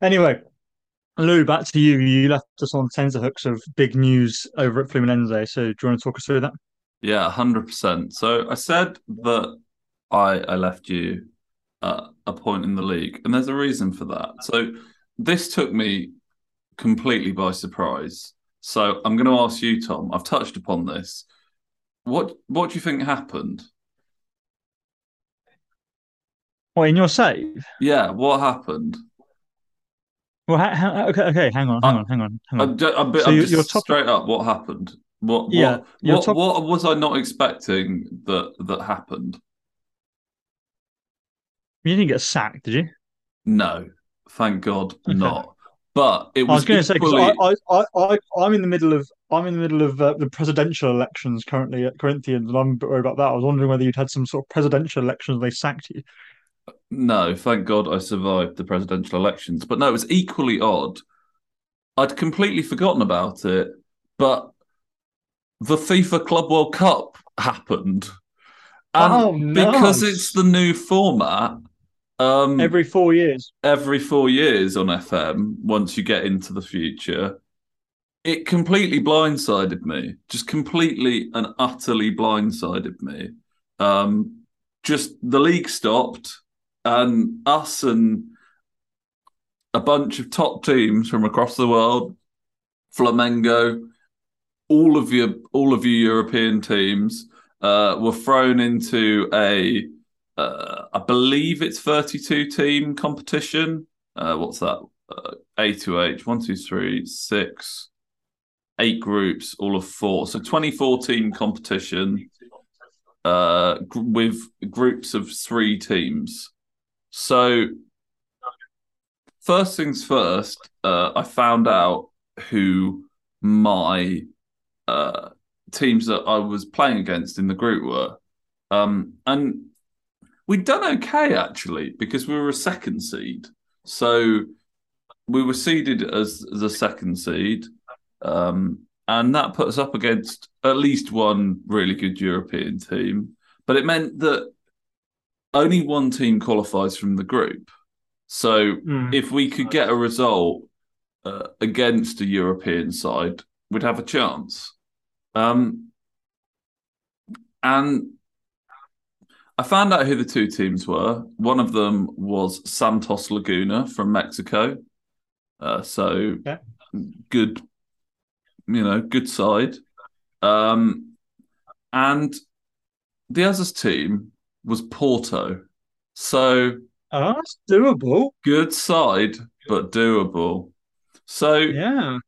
Anyway, Lou, back to you. You left us on tenterhooks of hooks of big news over at Fluminense. So do you want to talk us through that? Yeah, hundred percent. So I said that I I left you at a point in the league, and there's a reason for that. So this took me completely by surprise. So I'm going to ask you, Tom. I've touched upon this. What what do you think happened? What in your save? Yeah, what happened? Well, ha- ha- okay, okay, hang on, hang on, hang on, hang on. I'm, just, I'm, so I'm just straight up. What happened? What? Yeah, What? top- what was I not expecting that that happened? You didn't get sacked, did you? No, thank God Okay. not. But it I was, was going to say because. I, I, I, I, I'm in the middle of I'm in the middle of uh, the presidential elections currently at Corinthians, and I'm a bit worried about that. I was wondering whether you'd had some sort of presidential elections they sacked you. No, thank God I survived the presidential elections. But no, it was equally odd. I'd completely forgotten about it, but the FIFA Club World Cup happened. And Oh, because it's the new format, um, Every four years. every four years on FM, once you get into the future, it completely blindsided me. Just completely and utterly blindsided me. Um, just the league stopped, and us and a bunch of top teams from across the world, Flamengo, all of your all of your European teams uh, were thrown into a uh, I believe it's 32 team competition. Uh, what's that? Uh, A to H, one, two, three, six, eight groups, all of four. So 2014 competition uh, with groups of three teams. So, first things first, uh, I found out who my uh, teams that I was playing against in the group were. Um, and we'd done okay actually because we were a second seed. So we were seeded as the second seed. Um, and that put us up against at least one really good European team. But it meant that only one team qualifies from the group. So Mm. if we could get a result uh, against a European side, we'd have a chance. Um, and I found out who the two teams were. One of them was Santos Laguna from Mexico. Uh, so Yeah. good, you know, good side. Um, and the other's team was Porto. So Oh, that's doable. good side, but doable. So Yeah.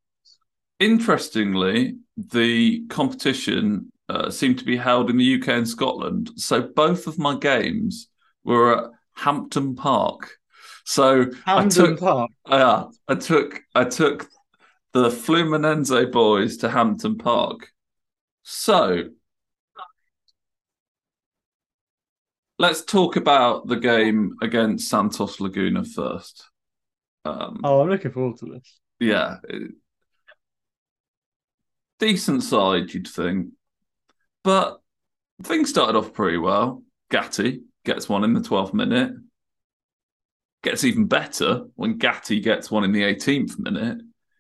interestingly, the competition uh, seemed to be held in the UK and Scotland. So both of my games were at Hampden Park. So I took, Park. uh, I took, I took the Fluminense boys to Hampden Park. So let's talk about the game against Santos Laguna first. Um, Oh, I'm looking forward to this. yeah. Decent side, you'd think. But things started off pretty well. Gatti gets one in the 12th minute. Gets even better when Gatti gets one in the 18th minute.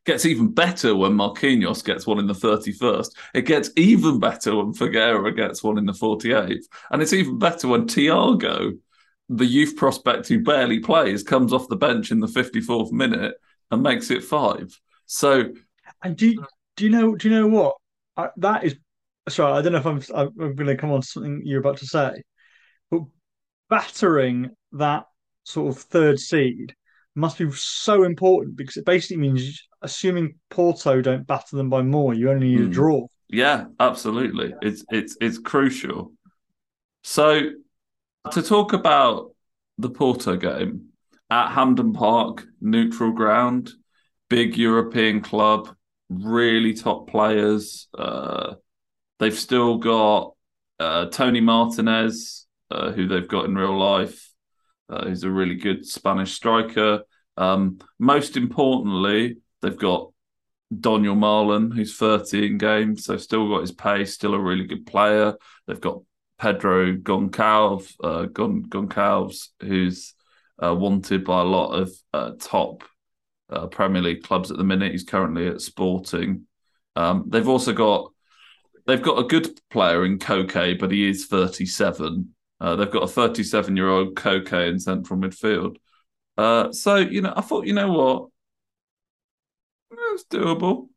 Gets even better when Marquinhos gets one in the 31st. It gets even better when Figueira gets one in the 48th. And it's even better when Tiago, the youth prospect who barely plays, comes off the bench in the 54th minute and makes it five. So And do you, do you know do you know what? I, that is sorry. I don't know if I'm I'm going to come on to something you're about to say, but battering that sort of third seed must be so important because it basically means assuming Porto don't batter them by more, you only need a Hmm. draw. Yeah, absolutely. It's it's it's crucial. So to talk about the Porto game at Hampden Park, neutral ground, big European club, really top players. Uh, they've still got uh, Tony Martinez, uh, who they've got in real life, uh, a really good Spanish striker. Um, most importantly, they've got Daniel Marlon, who's 30 in game, so still got his pace, still a really good player. They've got Pedro Goncalves, uh, Gon- Goncalves, who's uh, wanted by a lot of uh, top uh, Premier League clubs at the minute. He's currently at Sporting. Um, they've also got they've got a good player in Koke, but he is 37. Uh, they've got a 37 year old Koke in central midfield. Uh, so you know, I thought, you know what, it's doable.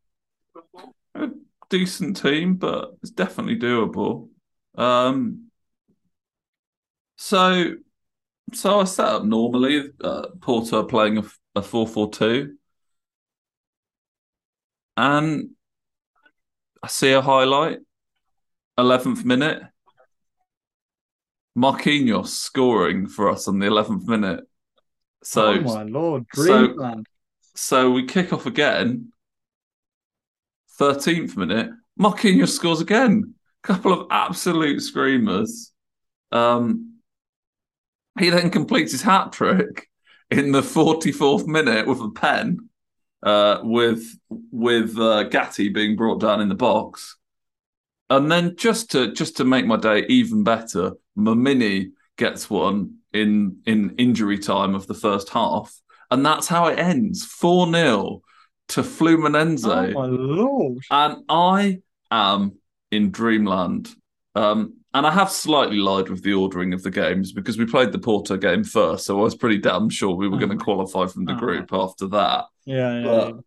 A decent team, but it's definitely doable. Um, so, so I set up normally. Uh, Porto are playing a, a four four two, and I see a highlight, eleventh minute. Marquinhos scoring for us on the eleventh minute. So, oh my lord, so- so we kick off again. Thirteenth minute, Marquinhos scores again. Couple of absolute screamers. Um, he then completes his hat trick in the forty-fourth minute with a pen, uh, with with uh, Gatti being brought down in the box, and then just to just to make my day even better, Mamini gets one in in injury time of the first half, and that's how it ends four 0 to Fluminense oh my lord. and I am in dreamland. Um, and I have slightly lied with the ordering of the games because we played the Porto game first, so I was pretty damn sure we were going to qualify from the Oh. group after that. Yeah, yeah. But-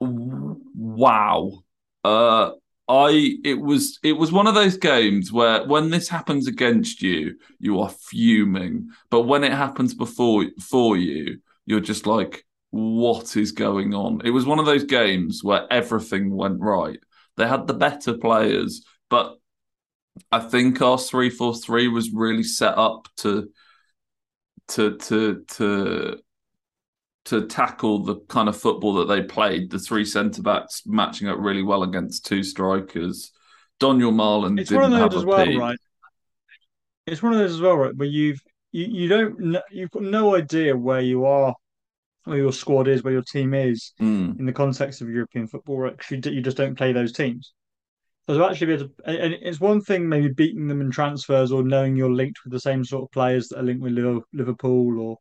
Wow. Uh, I it was it was one of those games where when this happens against you, you are fuming, but when it happens before for you, you're just like, what is going on? It was one of those games where everything went right. They had the better players, but I think our three four three was really set up to to to to to tackle the kind of football that they played. The three centre backs matching up really well against two strikers. Daniel Marlin it's one didn't of have those as a well, peak. right? It's one of those as well, right? Where you've you, you don't you've got no idea where you are, where your squad is, where your team is Mm, in the context of European football, right? you, you just don't play those teams. So to actually be able to, and it's one thing maybe beating them in transfers or knowing you're linked with the same sort of players that are linked with Liverpool or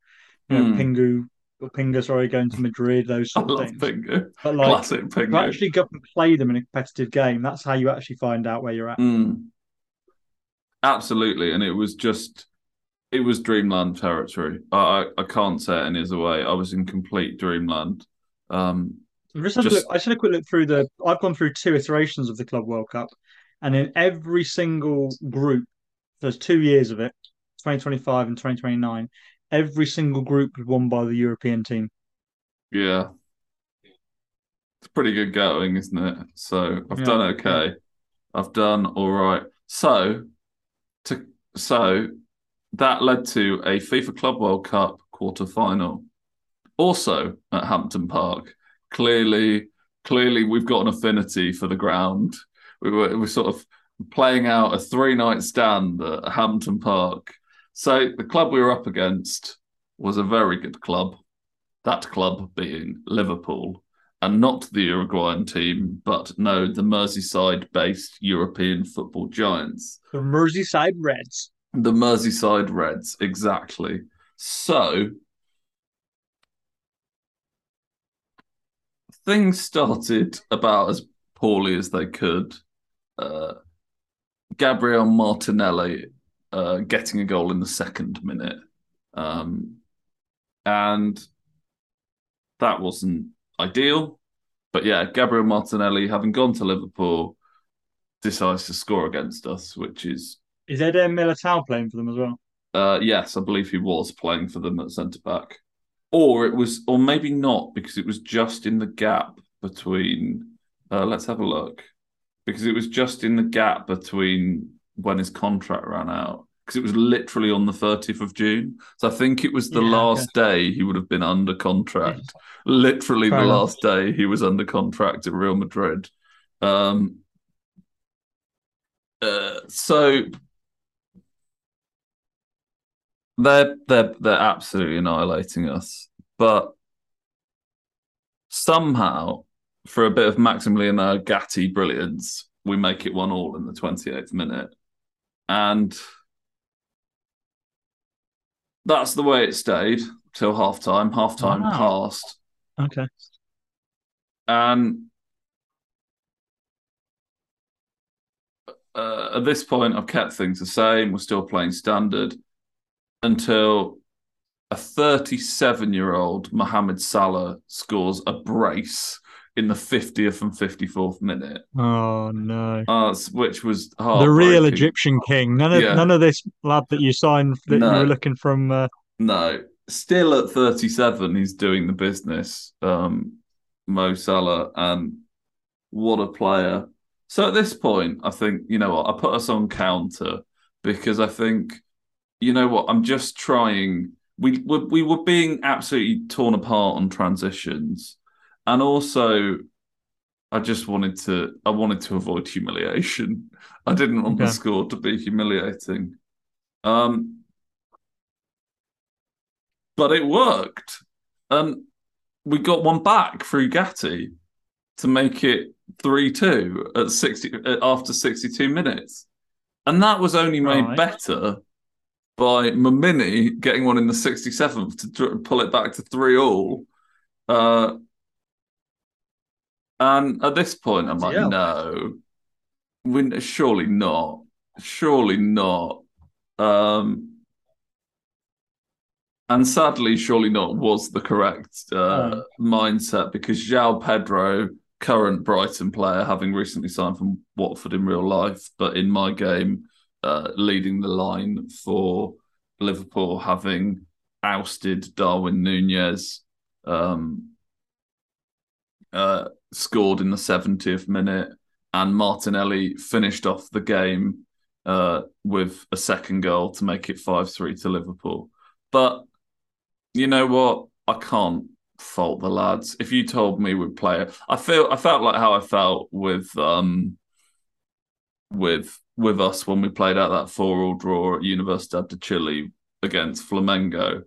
you know Hmm. Pingu Pinga, sorry, going to Madrid, those I sort of love things. Pingu. But like Classic Pingu. actually go and play them in a competitive game, that's how you actually find out where you're at. Mm. Absolutely, and it was just it was dreamland territory. I I, I can't say it any other way. I was in complete dreamland. Um, I'm just, Just- look, I just had a quick look through the. I've gone through two iterations of the Club World Cup, and in every single group, there's two years of it, 2025 and 2029. Every single group was won by the European team. yeah, it's pretty good going, isn't it? So I've Yeah, done okay. I've done all right. So to so that led to a FIFA Club World Cup quarter final, also at Hampden Park. Clearly, clearly we've got an affinity for the ground. We were we were sort of playing out a three night stand at Hampden Park. So the club we were up against was a very good club. That club being Liverpool, and not the Uruguayan team, but no, the Merseyside-based European football giants. The Merseyside Reds. The Merseyside Reds, exactly. So things started about as poorly as they could. Uh, Gabriel Martinelli uh, getting a goal in the second minute. Um, and that wasn't ideal. But yeah, Gabriel Martinelli, having gone to Liverpool, decides to score against us, which is Is Eder Militao playing for them as well? uh, yes, I believe he was playing for them at centre back, or it was, or maybe not because it was just in the gap between. Uh, let's have a look, because it was just in the gap between when his contract ran out. Because it was literally on the 30th of June. So I think it was the Yeah, last day he would have been under contract. Literally Fair the enough. last day he was under contract at Real Madrid. Um, uh, so they're they're they're absolutely annihilating us. But somehow, for a bit of Maximiliano Gatti brilliance, we make it one all in the 28th minute. And that's the way it stayed till half time. Half time Wow. passed. Okay. And uh, at this point, I've kept things the same. We're still playing standard until a 37 year old Mohamed Salah scores a brace in the 50th and 54th minute, Oh no. uh, which was The real Egyptian king. None of Yeah. none of this lad that you signed that No. you were looking from. Uh, No, still at 37, he's doing the business, um, Mo Salah. And what a player. So at this point, I think, you know what, I put us on counter because I think, you know what, I'm just trying. We were, we were being absolutely torn apart on transitions. And also, I just wanted to I wanted to avoid humiliation. I didn't want okay. the score to be humiliating. Um but it worked. And we got one back through Gatti to make it 3-2 at 60 after 62 minutes. And that was only made right. better by Mamini getting one in the 67th to pull it back to 3 all. Uh, and at this point, I'm like, yeah. no, we, surely not, surely not. Um, and sadly, surely not was the correct uh, mindset because João Pedro, current Brighton player, having recently signed from Watford in real life, but in my game, uh, leading the line for Liverpool, having ousted Darwin Nunez. Um, uh, scored in the 70th minute, and Martinelli finished off the game uh, with a second goal to make it 5 3 to Liverpool. But you know what? I can't fault the lads. If you told me we'd play it, I feel I felt like how I felt with um with with us when we played out that four all draw at Universidad de Chile against Flamengo.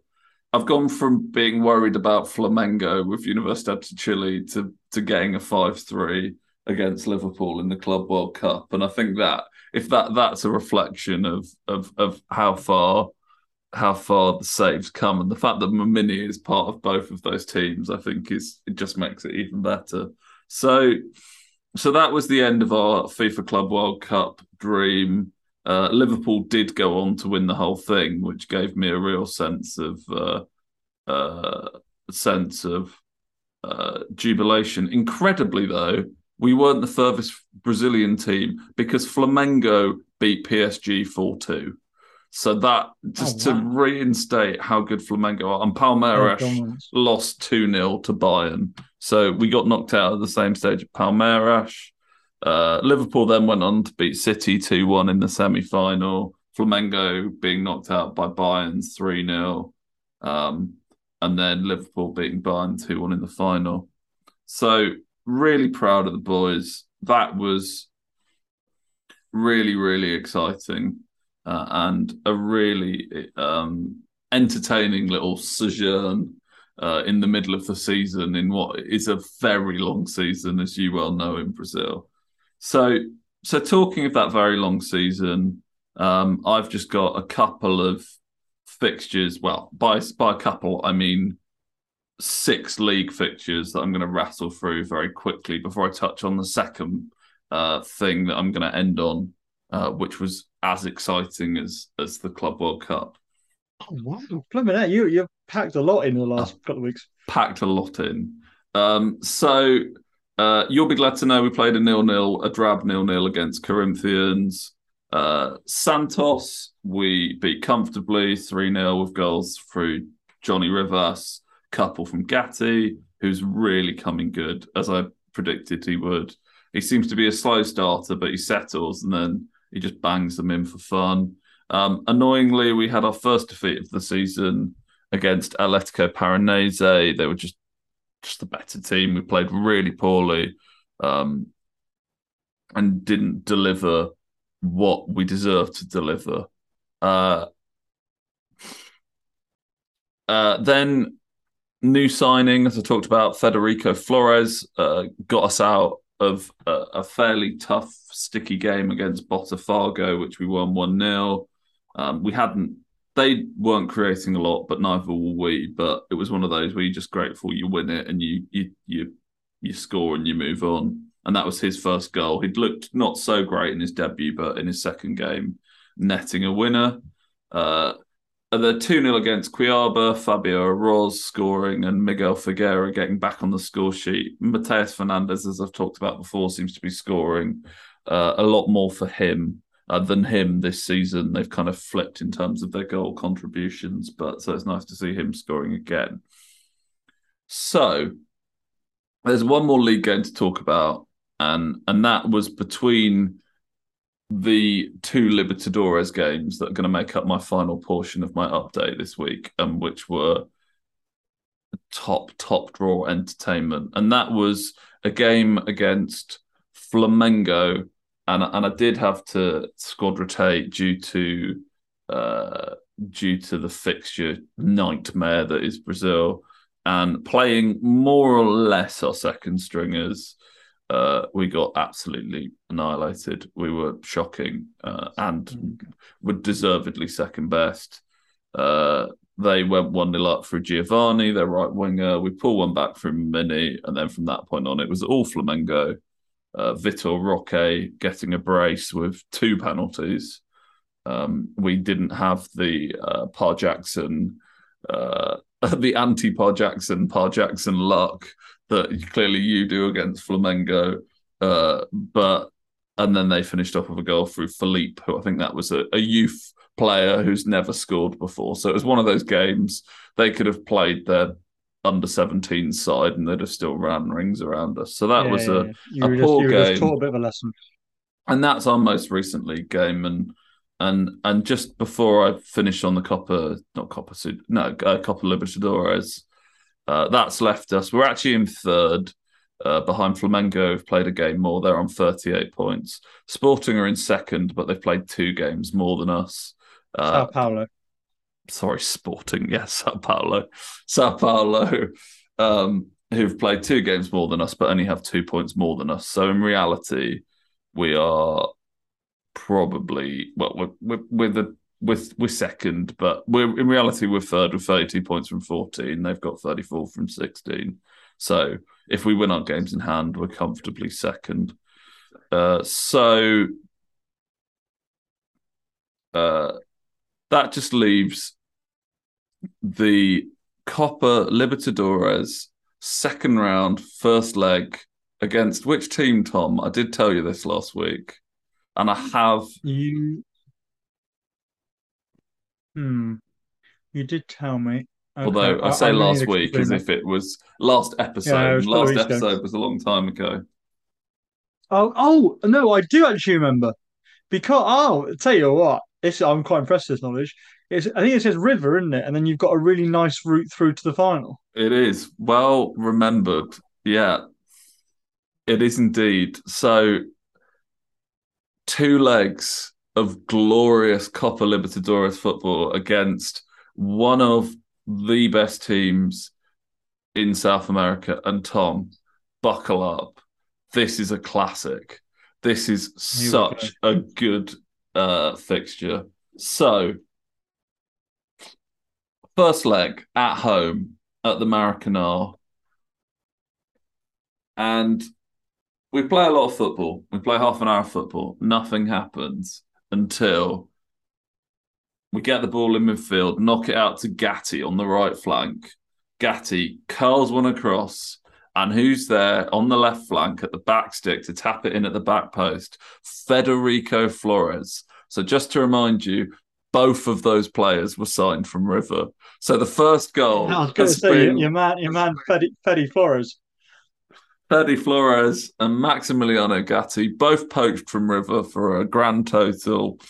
I've gone from being worried about Flamengo with Universidad de Chile to to getting a five three against Liverpool in the Club World Cup, and I think that if that that's a reflection of of of how far how far the saves come, and the fact that Mamini is part of both of those teams, I think is it just makes it even better. So, so that was the end of our FIFA Club World Cup dream. Uh, Liverpool did go on to win the whole thing, which gave me a real sense of uh, uh, sense of uh, jubilation. Incredibly, though, we weren't the furthest Brazilian team because Flamengo beat PSG 4 2. So that just oh, wow. to reinstate how good Flamengo are, and Palmeiras oh, lost 2 0 to Bayern. So we got knocked out at the same stage at Palmeiras. Uh, Liverpool then went on to beat City 2 1 in the semi final. Flamengo being knocked out by Bayern 3 0. Um, and then Liverpool beating Bayern 2 1 in the final. So, really proud of the boys. That was really, really exciting uh, and a really um, entertaining little sojourn uh, in the middle of the season in what is a very long season, as you well know in Brazil. So, so talking of that very long season, um, I've just got a couple of fixtures. Well, by by a couple, I mean six league fixtures that I'm going to rattle through very quickly before I touch on the second uh, thing that I'm going to end on, uh, which was as exciting as as the Club World Cup. Oh, wow, Flipping you you've packed a lot in the last couple of weeks. Packed a lot in. Um, so uh, you'll be glad to know we played a nil nil, a drab nil nil against Corinthians. Uh, Santos, we beat comfortably 3 0 with goals through Johnny Rivas, couple from Gatti, who's really coming good, as I predicted he would. He seems to be a slow starter, but he settles and then he just bangs them in for fun. Um, annoyingly, we had our first defeat of the season against Athletico Paranaense. They were just just a better team. We played really poorly um, and didn't deliver what we deserve to deliver. Uh, uh, then new signing, as I talked about, Federico Flores uh, got us out of a, a, fairly tough, sticky game against Botafogo, which we won 1 0. Um, we hadn't, they weren't creating a lot, but neither were we. But it was one of those where you're just grateful you win it and you, you, you, you score and you move on and that was his first goal. He'd looked not so great in his debut, but in his second game, netting a winner. Uh, the 2 0 against Cuiabá, Fabio Aroz scoring, and Miguel Figueira getting back on the score sheet. Matheus Fernandez, as I've talked about before, seems to be scoring uh, a lot more for him uh, than him this season. They've kind of flipped in terms of their goal contributions, but so it's nice to see him scoring again. So there's one more league game to talk about, and and that was between the two Libertadores games that are going to make up my final portion of my update this week, and um, which were top top draw entertainment, and that was a game against Flamengo, and and I did have to squad rotate due to uh, due to the fixture nightmare that is Brazil, and playing more or less our second stringers uh, we got absolutely annihilated. We were shocking uh, and mm. were deservedly second best. Uh, they went 1 0 up for Giovanni, their right winger. We pull one back from Mini, and then from that point on, it was all Flamengo. Uh, Vitor Roque getting a brace with two penalties. Um, we didn't have the uh, Pa Jackson, uh, the anti Pa Jackson, Pa Jackson luck that clearly you do against Flamengo. Uh, but and then they finished off with a goal through Philippe, who I think that was a, a, youth player who's never scored before. So it was one of those games they could have played their under 17 side and they'd have still ran rings around us. So that yeah, was a, yeah. a poor just, game. a bit of a lesson. And that's our most recent league game. And and and just before I finish on the Copper, not Copper, no, uh, Copa Libertadores, uh, that's left us. We're actually in third. Uh, behind Flamengo, who've played a game more. They're on 38 points. Sporting are in second, but they've played two games more than us. Uh, Sao Paulo. Sorry, Sporting. Yes, Sao Paulo. Sao Paulo, um, who've played two games more than us, but only have two points more than us. So in reality, we are probably well, we're, we're, we're the we're, we're second, but we're in reality we're third with 32 points from 14. They've got 34 from 16. So if we win our games in hand, we're comfortably second. Uh, so uh, that just leaves the Copa Libertadores second round, first leg against which team, Tom? I did tell you this last week, and I have you Hmm. You did tell me. Okay. Although I say I, last week as if it was last episode. Yeah, was last episode ago. was a long time ago. Oh, oh no, I do actually remember. Because oh, I'll tell you what, this I'm quite impressed with this knowledge. It's, I think it says river, isn't it? And then you've got a really nice route through to the final. It is well remembered. Yeah, it is indeed. So two legs of glorious Copa Libertadores football against one of the best teams in South America. And Tom, buckle up. This is a classic. This is such a good uh, fixture. So, first leg at home at the Maracanã. And we play a lot of football. We play half an hour of football. Nothing happens until we get the ball in midfield, knock it out to Gatti on the right flank. Gatti curls one across, and who's there on the left flank at the back stick to tap it in at the back post? Federico Flores. So just to remind you, both of those players were signed from River. So the first goal. I was going to say been... your man, your man, Fede Flores. Fede Flores and Maximiliano Gatti both poached from River for a grand total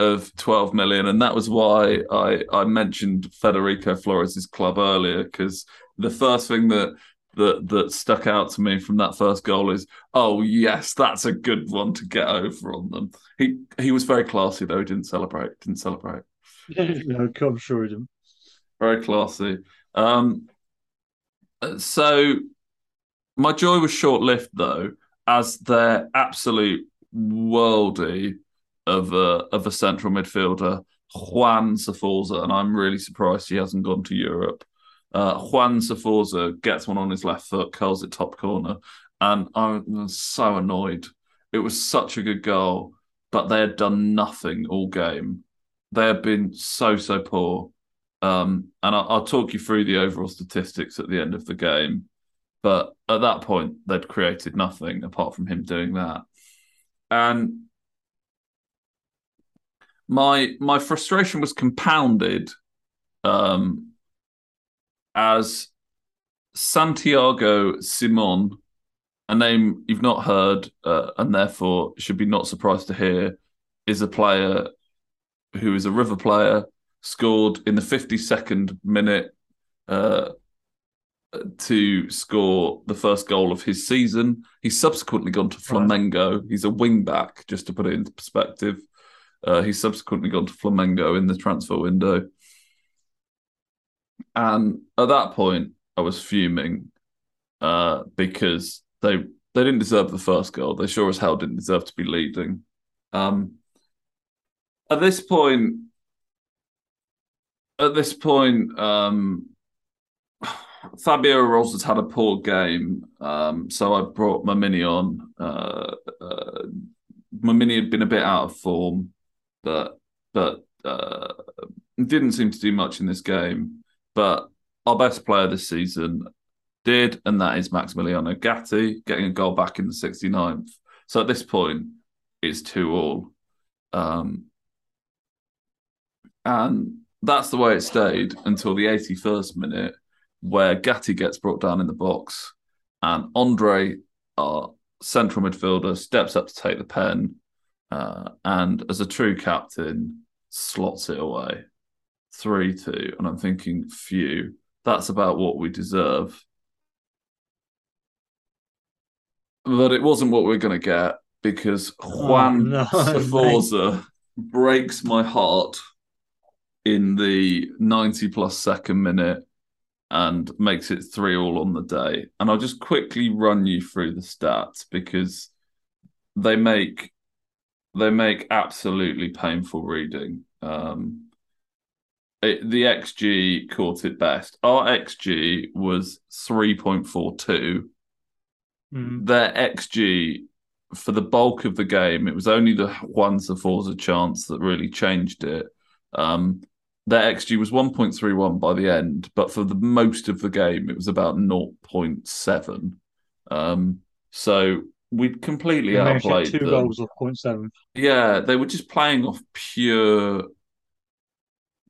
of 12 million. And that was why I, I mentioned Federico Flores' club earlier, because the first thing that that that stuck out to me from that first goal is, oh yes, that's a good one to get over on them. He he was very classy though. He didn't celebrate. Didn't celebrate. no, I'm sure he didn't. Very classy. Um, so my joy was short lived though, as their absolute worldy of a of a central midfielder, Juan Sforza, and I'm really surprised he hasn't gone to Europe. Uh, Juan Sforza gets one on his left foot, curls it top corner, and I'm so annoyed. It was such a good goal, but they had done nothing all game. They had been so so poor. Um, and I'll, I'll talk you through the overall statistics at the end of the game. But at that point, they'd created nothing apart from him doing that. And my my frustration was compounded um, as Santiago Simon a name you've not heard uh, and therefore should be not surprised to hear is a player who is a River player, scored in the 52nd minute uh, to score the first goal of his season. He's subsequently gone to Flamengo. He's a wing back, just to put it into perspective. Uh, he's subsequently gone to Flamengo in the transfer window. And at that point, I was fuming uh, because they they didn't deserve the first goal. They sure as hell didn't deserve to be leading. Um, at this point, at this point, um, Fabio Aroz has had a poor game, um, so I brought Momini on. Uh, uh, Momini had been a bit out of form, but but uh, didn't seem to do much in this game. But our best player this season did, and that is Maximiliano Gatti getting a goal back in the 69th. So at this point, it's two all. Um, and that's the way it stayed until the 81st minute, where Gatti gets brought down in the box, and Andre, our central midfielder, steps up to take the pen, uh, and as a true captain, slots it away. 3 2. And I'm thinking, phew, that's about what we deserve. But it wasn't what we are going to get because Juan oh, no, Sforza breaks my heart in the 90 plus second minute and makes it three all on the day. And I'll just quickly run you through the stats because they make they make absolutely painful reading. Um, it, the XG caught it best. Our XG was 3.42. Mm. Their XG for the bulk of the game, it was only the one Sforza chance that really changed it. Um, their XG was 1.31 by the end, but for the most of the game, it was about 0.7. Um, so we'd completely outplayed two them. goals of 0.7. Yeah, they were just playing off pure,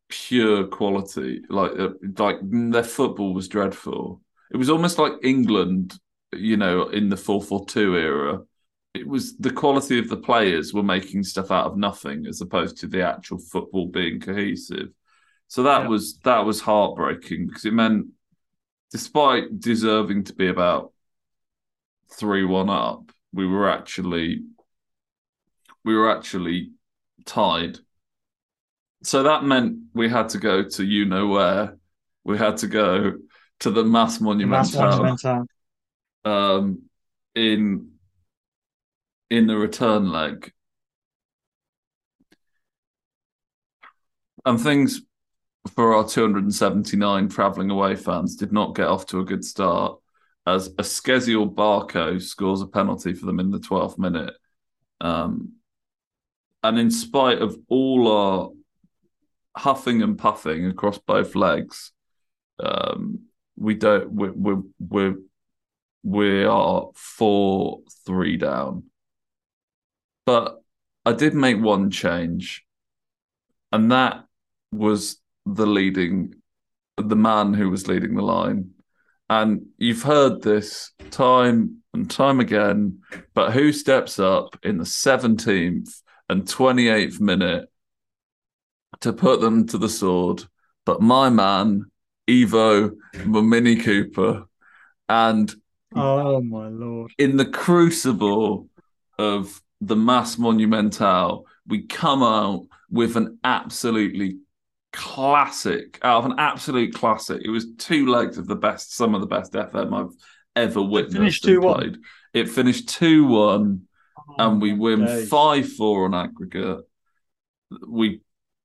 pure quality. Like, uh, like their football was dreadful. It was almost like England, you know, in the 4-4-2 era it was the quality of the players were making stuff out of nothing as opposed to the actual football being cohesive. So that yeah. was that was heartbreaking because it meant, despite deserving to be about three one up, we were actually we were actually tied. So that meant we had to go to you know where. We had to go to the Mâs Monumental, Um, in in the return leg. And things for our 279 travelling away fans did not get off to a good start as Ezequiel Barco scores a penalty for them in the 12th minute. Um, and in spite of all our huffing and puffing across both legs, um, we don't, we, we, we, we are 4 3 down. But I did make one change, and that was the leading, the man who was leading the line. And you've heard this time and time again, but who steps up in the 17th and 28th minute to put them to the sword? But my man, Ivo Mini Cooper. And oh my lord, in the crucible of the Mâs Monumental, we come out with an absolutely classic, out of an absolute classic. It was two legs of the best, some of the best FM I've ever witnessed. It finished two one. It finished two one, oh, and we win five four on aggregate. We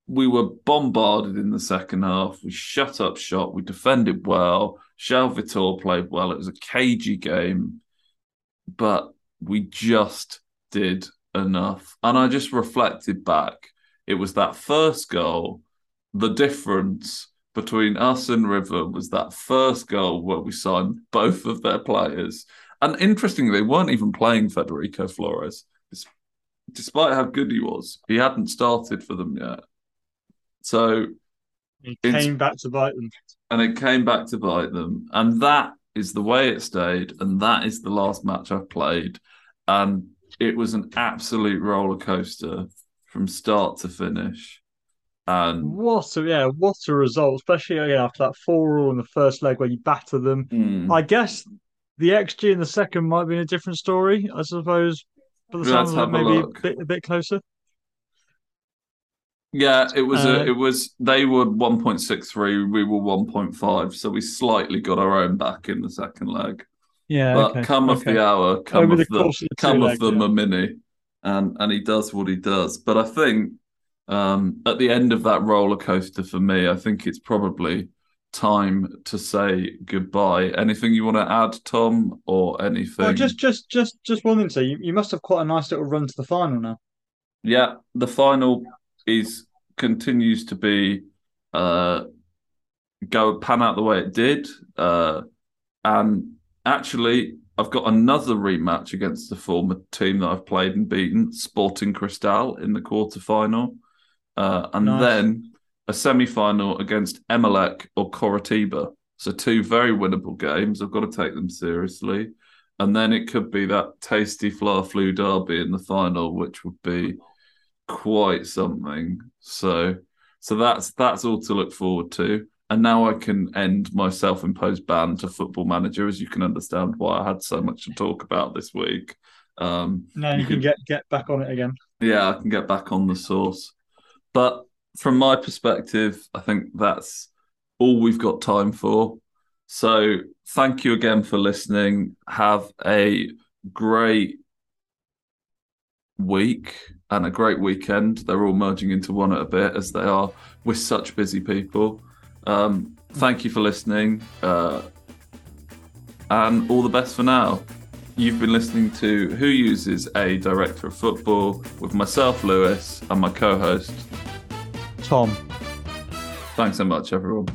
we were bombarded in the second half. We shut up shot. We defended well. João Vitor played well. It was a cagey game, but we just did enough. And I just reflected back. It was that first goal the difference between us and River was that first goal where we signed both of their players. And interestingly, they weren't even playing Federico Flores. Despite how good he was, he hadn't started for them yet. So it came back to bite them. And it came back to bite them. And that is the way it stayed, and that is the last match I've played, and it was an absolute roller coaster from start to finish. And what a yeah, what a result, especially again after that four all in the first leg where you batter them. mm, I guess the XG in the second might be in a different story, I suppose. But the sounds of it have a maybe a bit, a bit closer. yeah, it was Uh, a, it was they were one point six three, we were one point five, so we slightly got our own back in the second leg. Yeah, But okay, come of okay. the hour, come Over of the the, of the come two of the yeah. Mamini, and and he does what he does. But I think um, at the end of that roller coaster for me, I think it's probably time to say goodbye. Anything you want to add, Tom, or anything? Well, just just just just one thing. So you, you must have quite a nice little run to the final now. Yeah, the final is continues to be uh go pan out the way it did. Uh and actually I've got another rematch against the former team that I've played and beaten, Sporting Cristal in the quarter final. Uh and Nice. then a semi final against Emelec or Coritiba. So two very winnable games. I've got to take them seriously. And then it could be that tasty Fla Flu derby in the final, which would be quite something. So so that's that's all to look forward to. And now I can end my self-imposed ban to football manager, as you can understand why I had so much to talk about this week. Um Now you, You can could- get get back on it again. yeah, I can get back on the source. But from my perspective, I think that's all we've got time for. So thank you again for listening. Have a great week and a great weekend. They're all merging into one at a bit as they are. We're such busy people. Um, thank you for listening. Uh, and all the best for now. You've been listening to Who Uses a Director of Football with myself, Lewis, and my co host. Tom. Thanks so much, everyone.